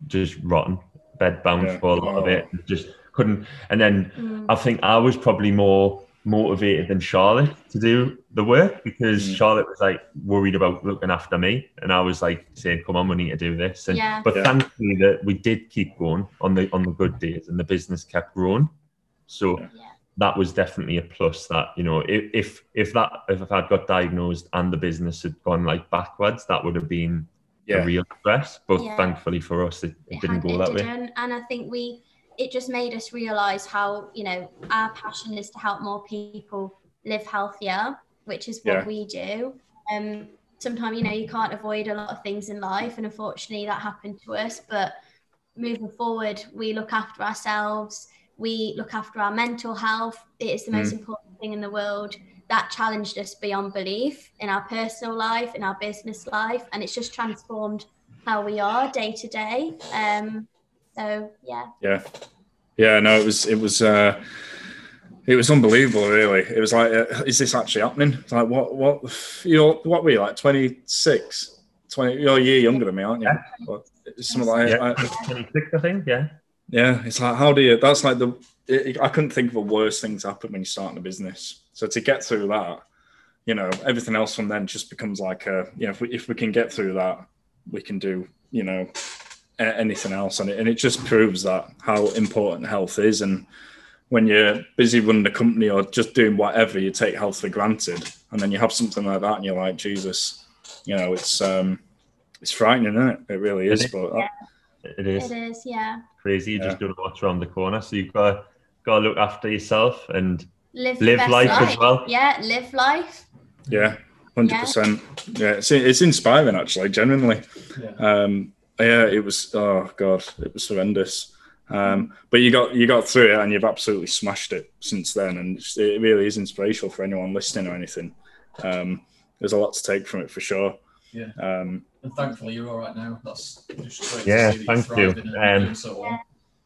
just rotten, bed bound Yeah. for a lot of it, just couldn't. And then Mm. I think I was probably more motivated than Charlotte to do the work because Mm. Charlotte was like worried about looking after me, and I was like saying, "Come on, we need to do this." And Yeah. but Yeah. thankfully that we did keep going on the on the good days, and the business kept growing. So Yeah. Yeah. that was definitely a plus. That you know, if if if that if I'd got diagnosed and the business had gone like backwards, that would have been Yeah. a real stress. But Yeah. thankfully for us, it, it, it didn't had- go it that way. didn't. And I think we it just made us realize how you know our passion is to help more people live healthier which is what Yeah. we do um sometimes you know you can't avoid a lot of things in life and unfortunately that happened to us but moving forward we look after ourselves we look after our mental health it is the most important thing in the world that challenged us beyond belief in our personal life in our business life and it's just transformed how we are day to day um so yeah Yeah, yeah. No, it was it was uh, it was unbelievable. Really, it was like, uh, is this actually happening? It's like, what what you're what were you like 26, 20? You're a year younger than me, aren't you? What, something like, Yeah. like 26, I think. Yeah. yeah. It's like, how do you? That's like the. It, I couldn't think of a worse thing to happen when you're starting a business. So to get through that, you know, everything else from then just becomes like a, you know, if we if we can get through that, we can do, you know, a- anything else, and it, and it just proves that how important health is. And when you're busy running a company or just doing whatever, you take health for granted, and then you have something like that, and you're like, Jesus, you know, it's um, it's frightening, isn't it? It really is. It is. But that, It is it is yeah crazy. You just Yeah. don't know what's around the corner. So you've got to, got to look after yourself and live, live best life as well. yeah live life yeah, hundred percent. Yeah, it's it's inspiring actually, genuinely. Yeah. Um, yeah, it was. Oh god, it was horrendous. Um, but you got you got through it, and you've absolutely smashed it since then. And it really is inspirational for anyone listening or anything. Um, there's a lot to take from it for sure. Yeah. Um, And thankfully, you're all right now. That's just great Yeah, to see that thank you're you. thriving and Um, so well.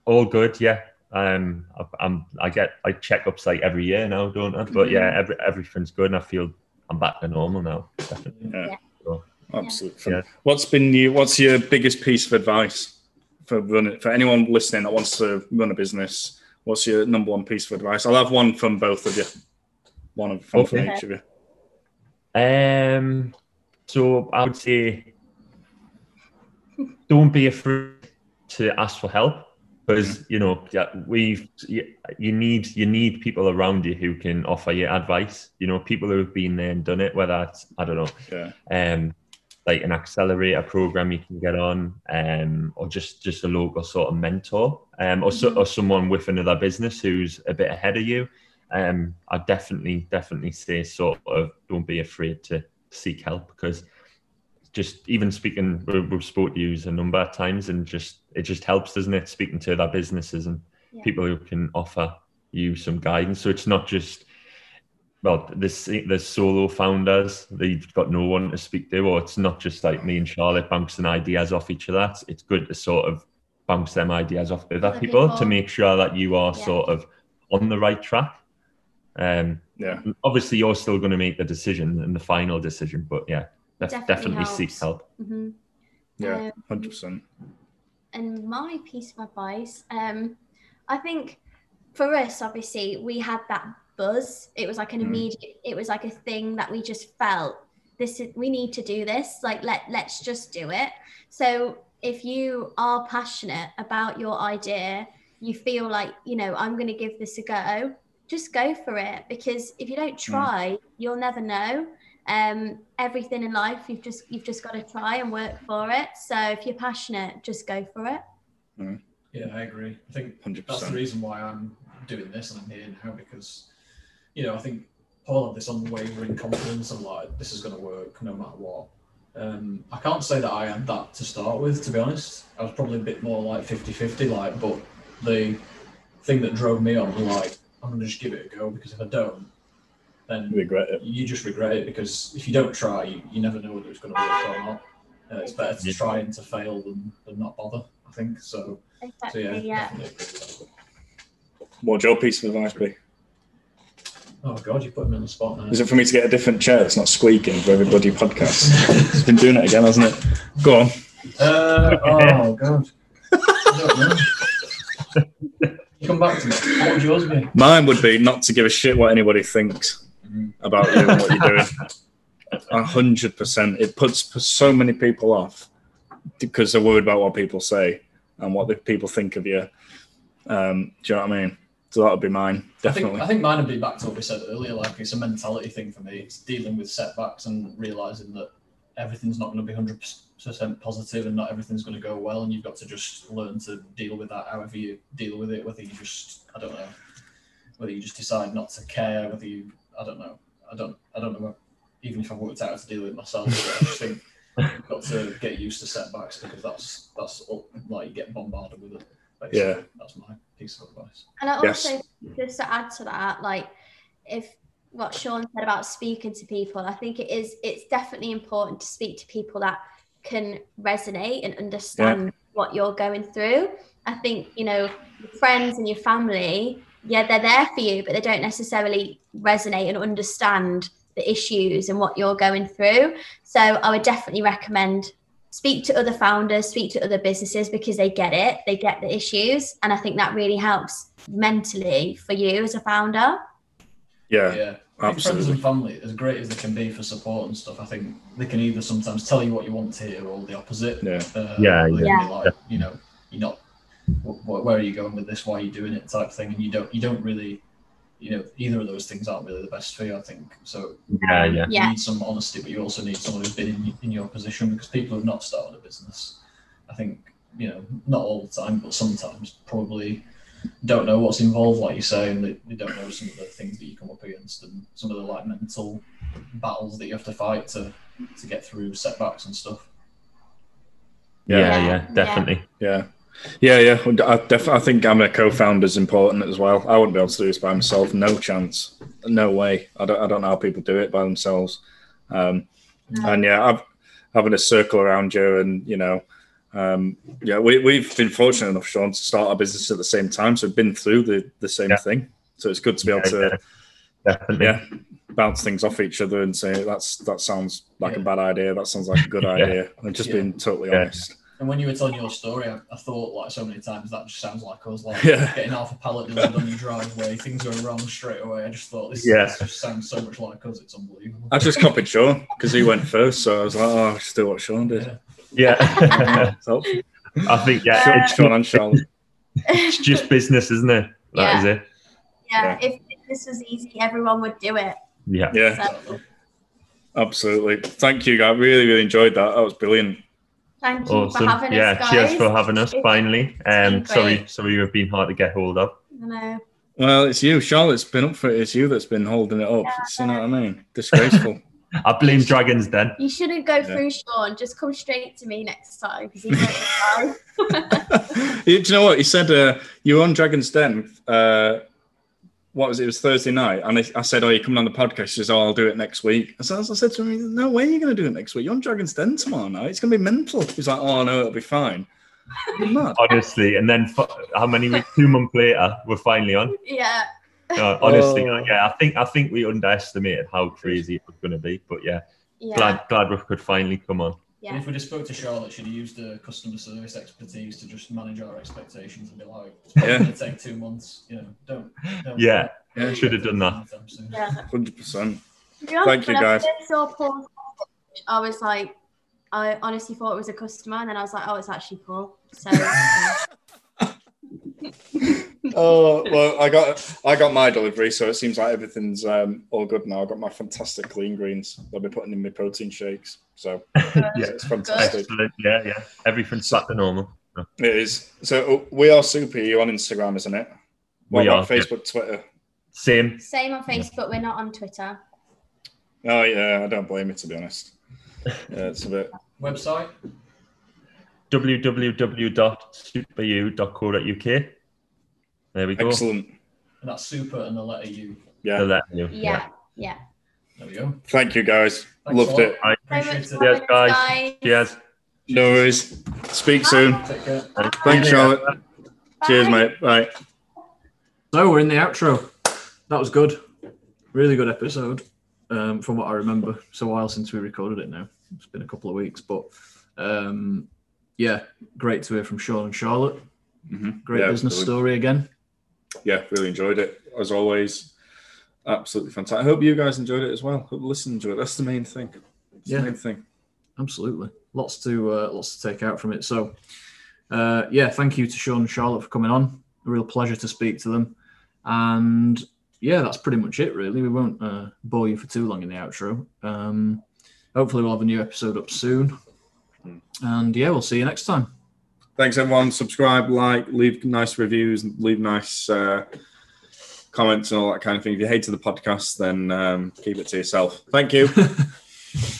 all good. Yeah. Um, I, I'm. I get like checkups like every year now, don't I? But yeah, every, everything's good, and I feel I'm back to normal now. Definitely. yeah, So, absolutely. Yeah. What's been you? What's your biggest piece of advice for running for anyone listening that wants to run a business? What's your number one piece of advice? I'll have one from both of you. One of from, from Okay. each of you. Um, so I would say, don't be afraid to ask for help because you know yeah, we you, you need you need people around you who can offer you advice. You know, people who have been there and done it. Whether it's I don't know, Yeah, um, like an accelerator program you can get on, um, or just just a local sort of mentor, um, or so, or someone with another business who's a bit ahead of you. Um, I definitely definitely say sort of don't be afraid to seek help because just even speaking, we- we've spoke to you a number of times, and just it just helps, doesn't it? Speaking to other businesses and Yeah. people who can offer you some guidance. So it's not just well, this there's solo founders that you've got no one to speak to, or it's not just like me and Charlotte bouncing ideas off each other. It's, it's good to sort of bounce them ideas off other Other people, people. to make sure that you are Yeah. sort of on the right track. Um, yeah, obviously, you're still going to make the decision and the final decision, but yeah, def- Definitely definitely, seek helps. help. hmm yeah, Um, hundred percent. and my piece of advice um i think for us obviously we had that buzz it was like an Mm. immediate it was like a thing that we just felt this is we need to do this like let let's just do it so if you are passionate about your idea you feel like you know i'm going to give this a go just go for it because if you don't try you'll never know um everything in life you've just you've just got to try and work for it so if you're passionate just go for it Yeah, I agree. I think Hundred that's the reason why I'm doing this and I'm here now because, you know, I think Paul had this unwavering confidence of like this is going to work no matter what. Um, I can't say that I had that to start with, to be honest. I was probably a bit more like 50-50, like, but the thing that drove me on was like, I'm going to just give it a go because if I don't, then Regret it. you just regret it because if you don't try, you, you never know whether it's going to work or not. Uh, it's better to Yeah. try and to fail than, than not bother, I think. So, so exactly yeah, yeah, definitely agree with that. What's your piece of advice be? Oh god, you put me on the spot now. Is it for me to get a different chair that's not squeaking for every bloody podcast? it's been doing it again, hasn't it? Go on. Uh, oh god, [laughs] I don't know. Come back to me. What would yours be? Mine would be not to give a shit what anybody thinks. About you and what you're doing. A hundred percent. It puts so many people off because they're worried about what people say and what the people think of you. Um, do you know what I mean? So that would be mine, I think, definitely. I think mine would be back to what we said earlier. Like it's a mentality thing for me. It's dealing with setbacks and realizing that everything's not going to be 100% positive and not everything's going to go well and you've got to just learn to deal with that however you deal with it whether you just i don't know whether you just decide not to care whether you i don't know i don't i don't know even if i've worked out how to deal with it myself i just think you've got to get used to setbacks because that's that's all, like you get bombarded with it basically. Yeah. that's my piece of advice And I Yes. also, just to add to that, like if what Sean said about speaking to people, I think it is, it's definitely important to speak to people that can resonate and understand what you're going through. I think, you know, your friends and your family, yeah, they're there for you, but they don't necessarily resonate and understand the issues and what you're going through. So I would definitely recommend speak to other founders, speak to other businesses because they get it, they get the issues. And I think that really helps mentally for you as a founder. Yeah, yeah I think friends and family, as great as they can be for support and stuff, I think they can either sometimes tell you what you want to hear or the opposite. Yeah. Uh, Yeah, they can yeah. Like, you know, you're not. Wh- wh- Where are you going with this? Why are you doing it? Type thing, and you don't. You don't really. You know, either of those things aren't really the best for you. I think so. Yeah, yeah. Yeah. You need some honesty, but you also need someone who's been in, in your position because people who've not started a business, I think, you know, not all the time, but sometimes probably don't know what's involved, like you say, and they, they don't know some of the things that you come up against and some of the like mental battles that you have to fight to to get through setbacks and stuff. Yeah, Yeah, yeah, definitely. Yeah. Yeah, yeah. Yeah. I, def- I think having a co-founder is important as well. I wouldn't be able to do this by myself. No chance. No way. I don't. I don't know how people do it by themselves. Um, and yeah, I've, having a circle around you, and you know, um, yeah, we we've been fortunate enough, Sean, to start our business at the same time, so we've been through the the same Yeah. thing. So it's good to be able to yeah, definitely. yeah bounce things off each other and say that's that sounds like a bad idea. That sounds like a good [laughs] Yeah. idea. And just Yeah. being totally Yeah. honest. And when you were telling your story, I, I thought like so many times that just sounds like us, like Yeah. getting half a pallet delivered on your driveway, things are wrong straight away. I just thought this, Yeah. this just sounds so much like us. It's unbelievable. I just copied Sean because he went first, so I was like, oh, I'll just do what Sean did. Yeah. Yeah. [laughs] So, I think yeah, Yeah. it's, Sean and Charlotte. [laughs] it's just business, isn't it? That is Yeah. it. Yeah, if this was easy, everyone would do it. Yeah. Yeah, So absolutely. Thank you, guys. Really, really enjoyed that. That was brilliant. Thank you for Awesome. having Yeah. us, guys. Cheers for having us It's finally. Um, sorry, sorry you've been hard to get hold of. I know. Well, it's you, Charlotte's been up for it. It's you that's been holding it up. you know what I mean? Disgraceful. [laughs] [laughs] I blame Dragons Den. You shouldn't go Yeah. through Sean. Just come straight to me next time because he knows how. [laughs] do you know what he said? Uh, you were on Dragon's Den. Uh, what was it? It was Thursday night, and I, I said, "Oh, you coming on the podcast?" He says, "Oh, I'll do it next week." I said, I said to him, "No way, you're going to do it next week. You're on Dragon's Den tomorrow night. It's going to be mental." He's like, "Oh no, it'll be fine." Honestly, and then f- how many weeks? Two months later, we're finally on. yeah. Uh, honestly, Oh. yeah, I think I think we underestimated how crazy it was going to be, but yeah, Yeah. glad glad we could finally come on. And if we just spoke to Charlotte, she'd have used her customer service expertise to just manage our expectations and be like, it's probably Yeah. going to take two months. You know, don't. don't Yeah, Yeah. should have done that. anytime soon. Yeah. Hundred percent. To Thank you, when I guys. first saw Paul, I was like, I honestly thought it was a customer, and then I was like, oh, it's actually Paul. So [laughs] [laughs] Oh [laughs] well, I got I got my delivery, so it seems like everything's um, all good now. I got my fantastic clean greens. I'll be putting in my protein shakes, so [laughs] Yeah. it's fantastic. Excellent. Yeah, yeah. Everything's back to normal. It is. So uh, we are Super U on Instagram, isn't it? What We about are, yeah. Facebook, Twitter? Same. same on Facebook. We're not on Twitter. Oh yeah, I don't blame you to be honest. [laughs] Yeah, it's a bit. Website? www.superu.co.uk. There we go. Excellent. And that's super and the letter U. The Yeah. letter U. Yeah. Yeah. There we go. Thank you guys. Thanks Loved it. Right. Very Appreciate much it. for Cheers, having us, guys. Cheers. No worries. Speak soon. Take care. Thanks, Charlotte. Bye. Cheers, mate. Bye. So we're in the outro. That was good. Really good episode. Um, from what I remember. It's a while since we recorded it now. It's been a couple of weeks, but um, yeah, great to hear from Sean and Charlotte. Mhm. Great Yeah, business really- story again. Yeah, really enjoyed it as always. Absolutely fantastic. I hope you guys enjoyed it as well. Hope the listeners enjoyed it. That's the main thing. It's Yeah. the main thing. Absolutely, lots to uh, lots to take out from it. So, uh, yeah, thank you to Sean and Charlotte for coming on. A real pleasure to speak to them. And yeah, that's pretty much it, really. We won't uh, bore you for too long in the outro. Um, hopefully we'll have a new episode up soon. And yeah, we'll see you next time. Thanks, everyone. Subscribe, like, leave nice reviews, leave nice uh, comments, and all that kind of thing. If you hated the podcast, then um, keep it to yourself. Thank you. [laughs]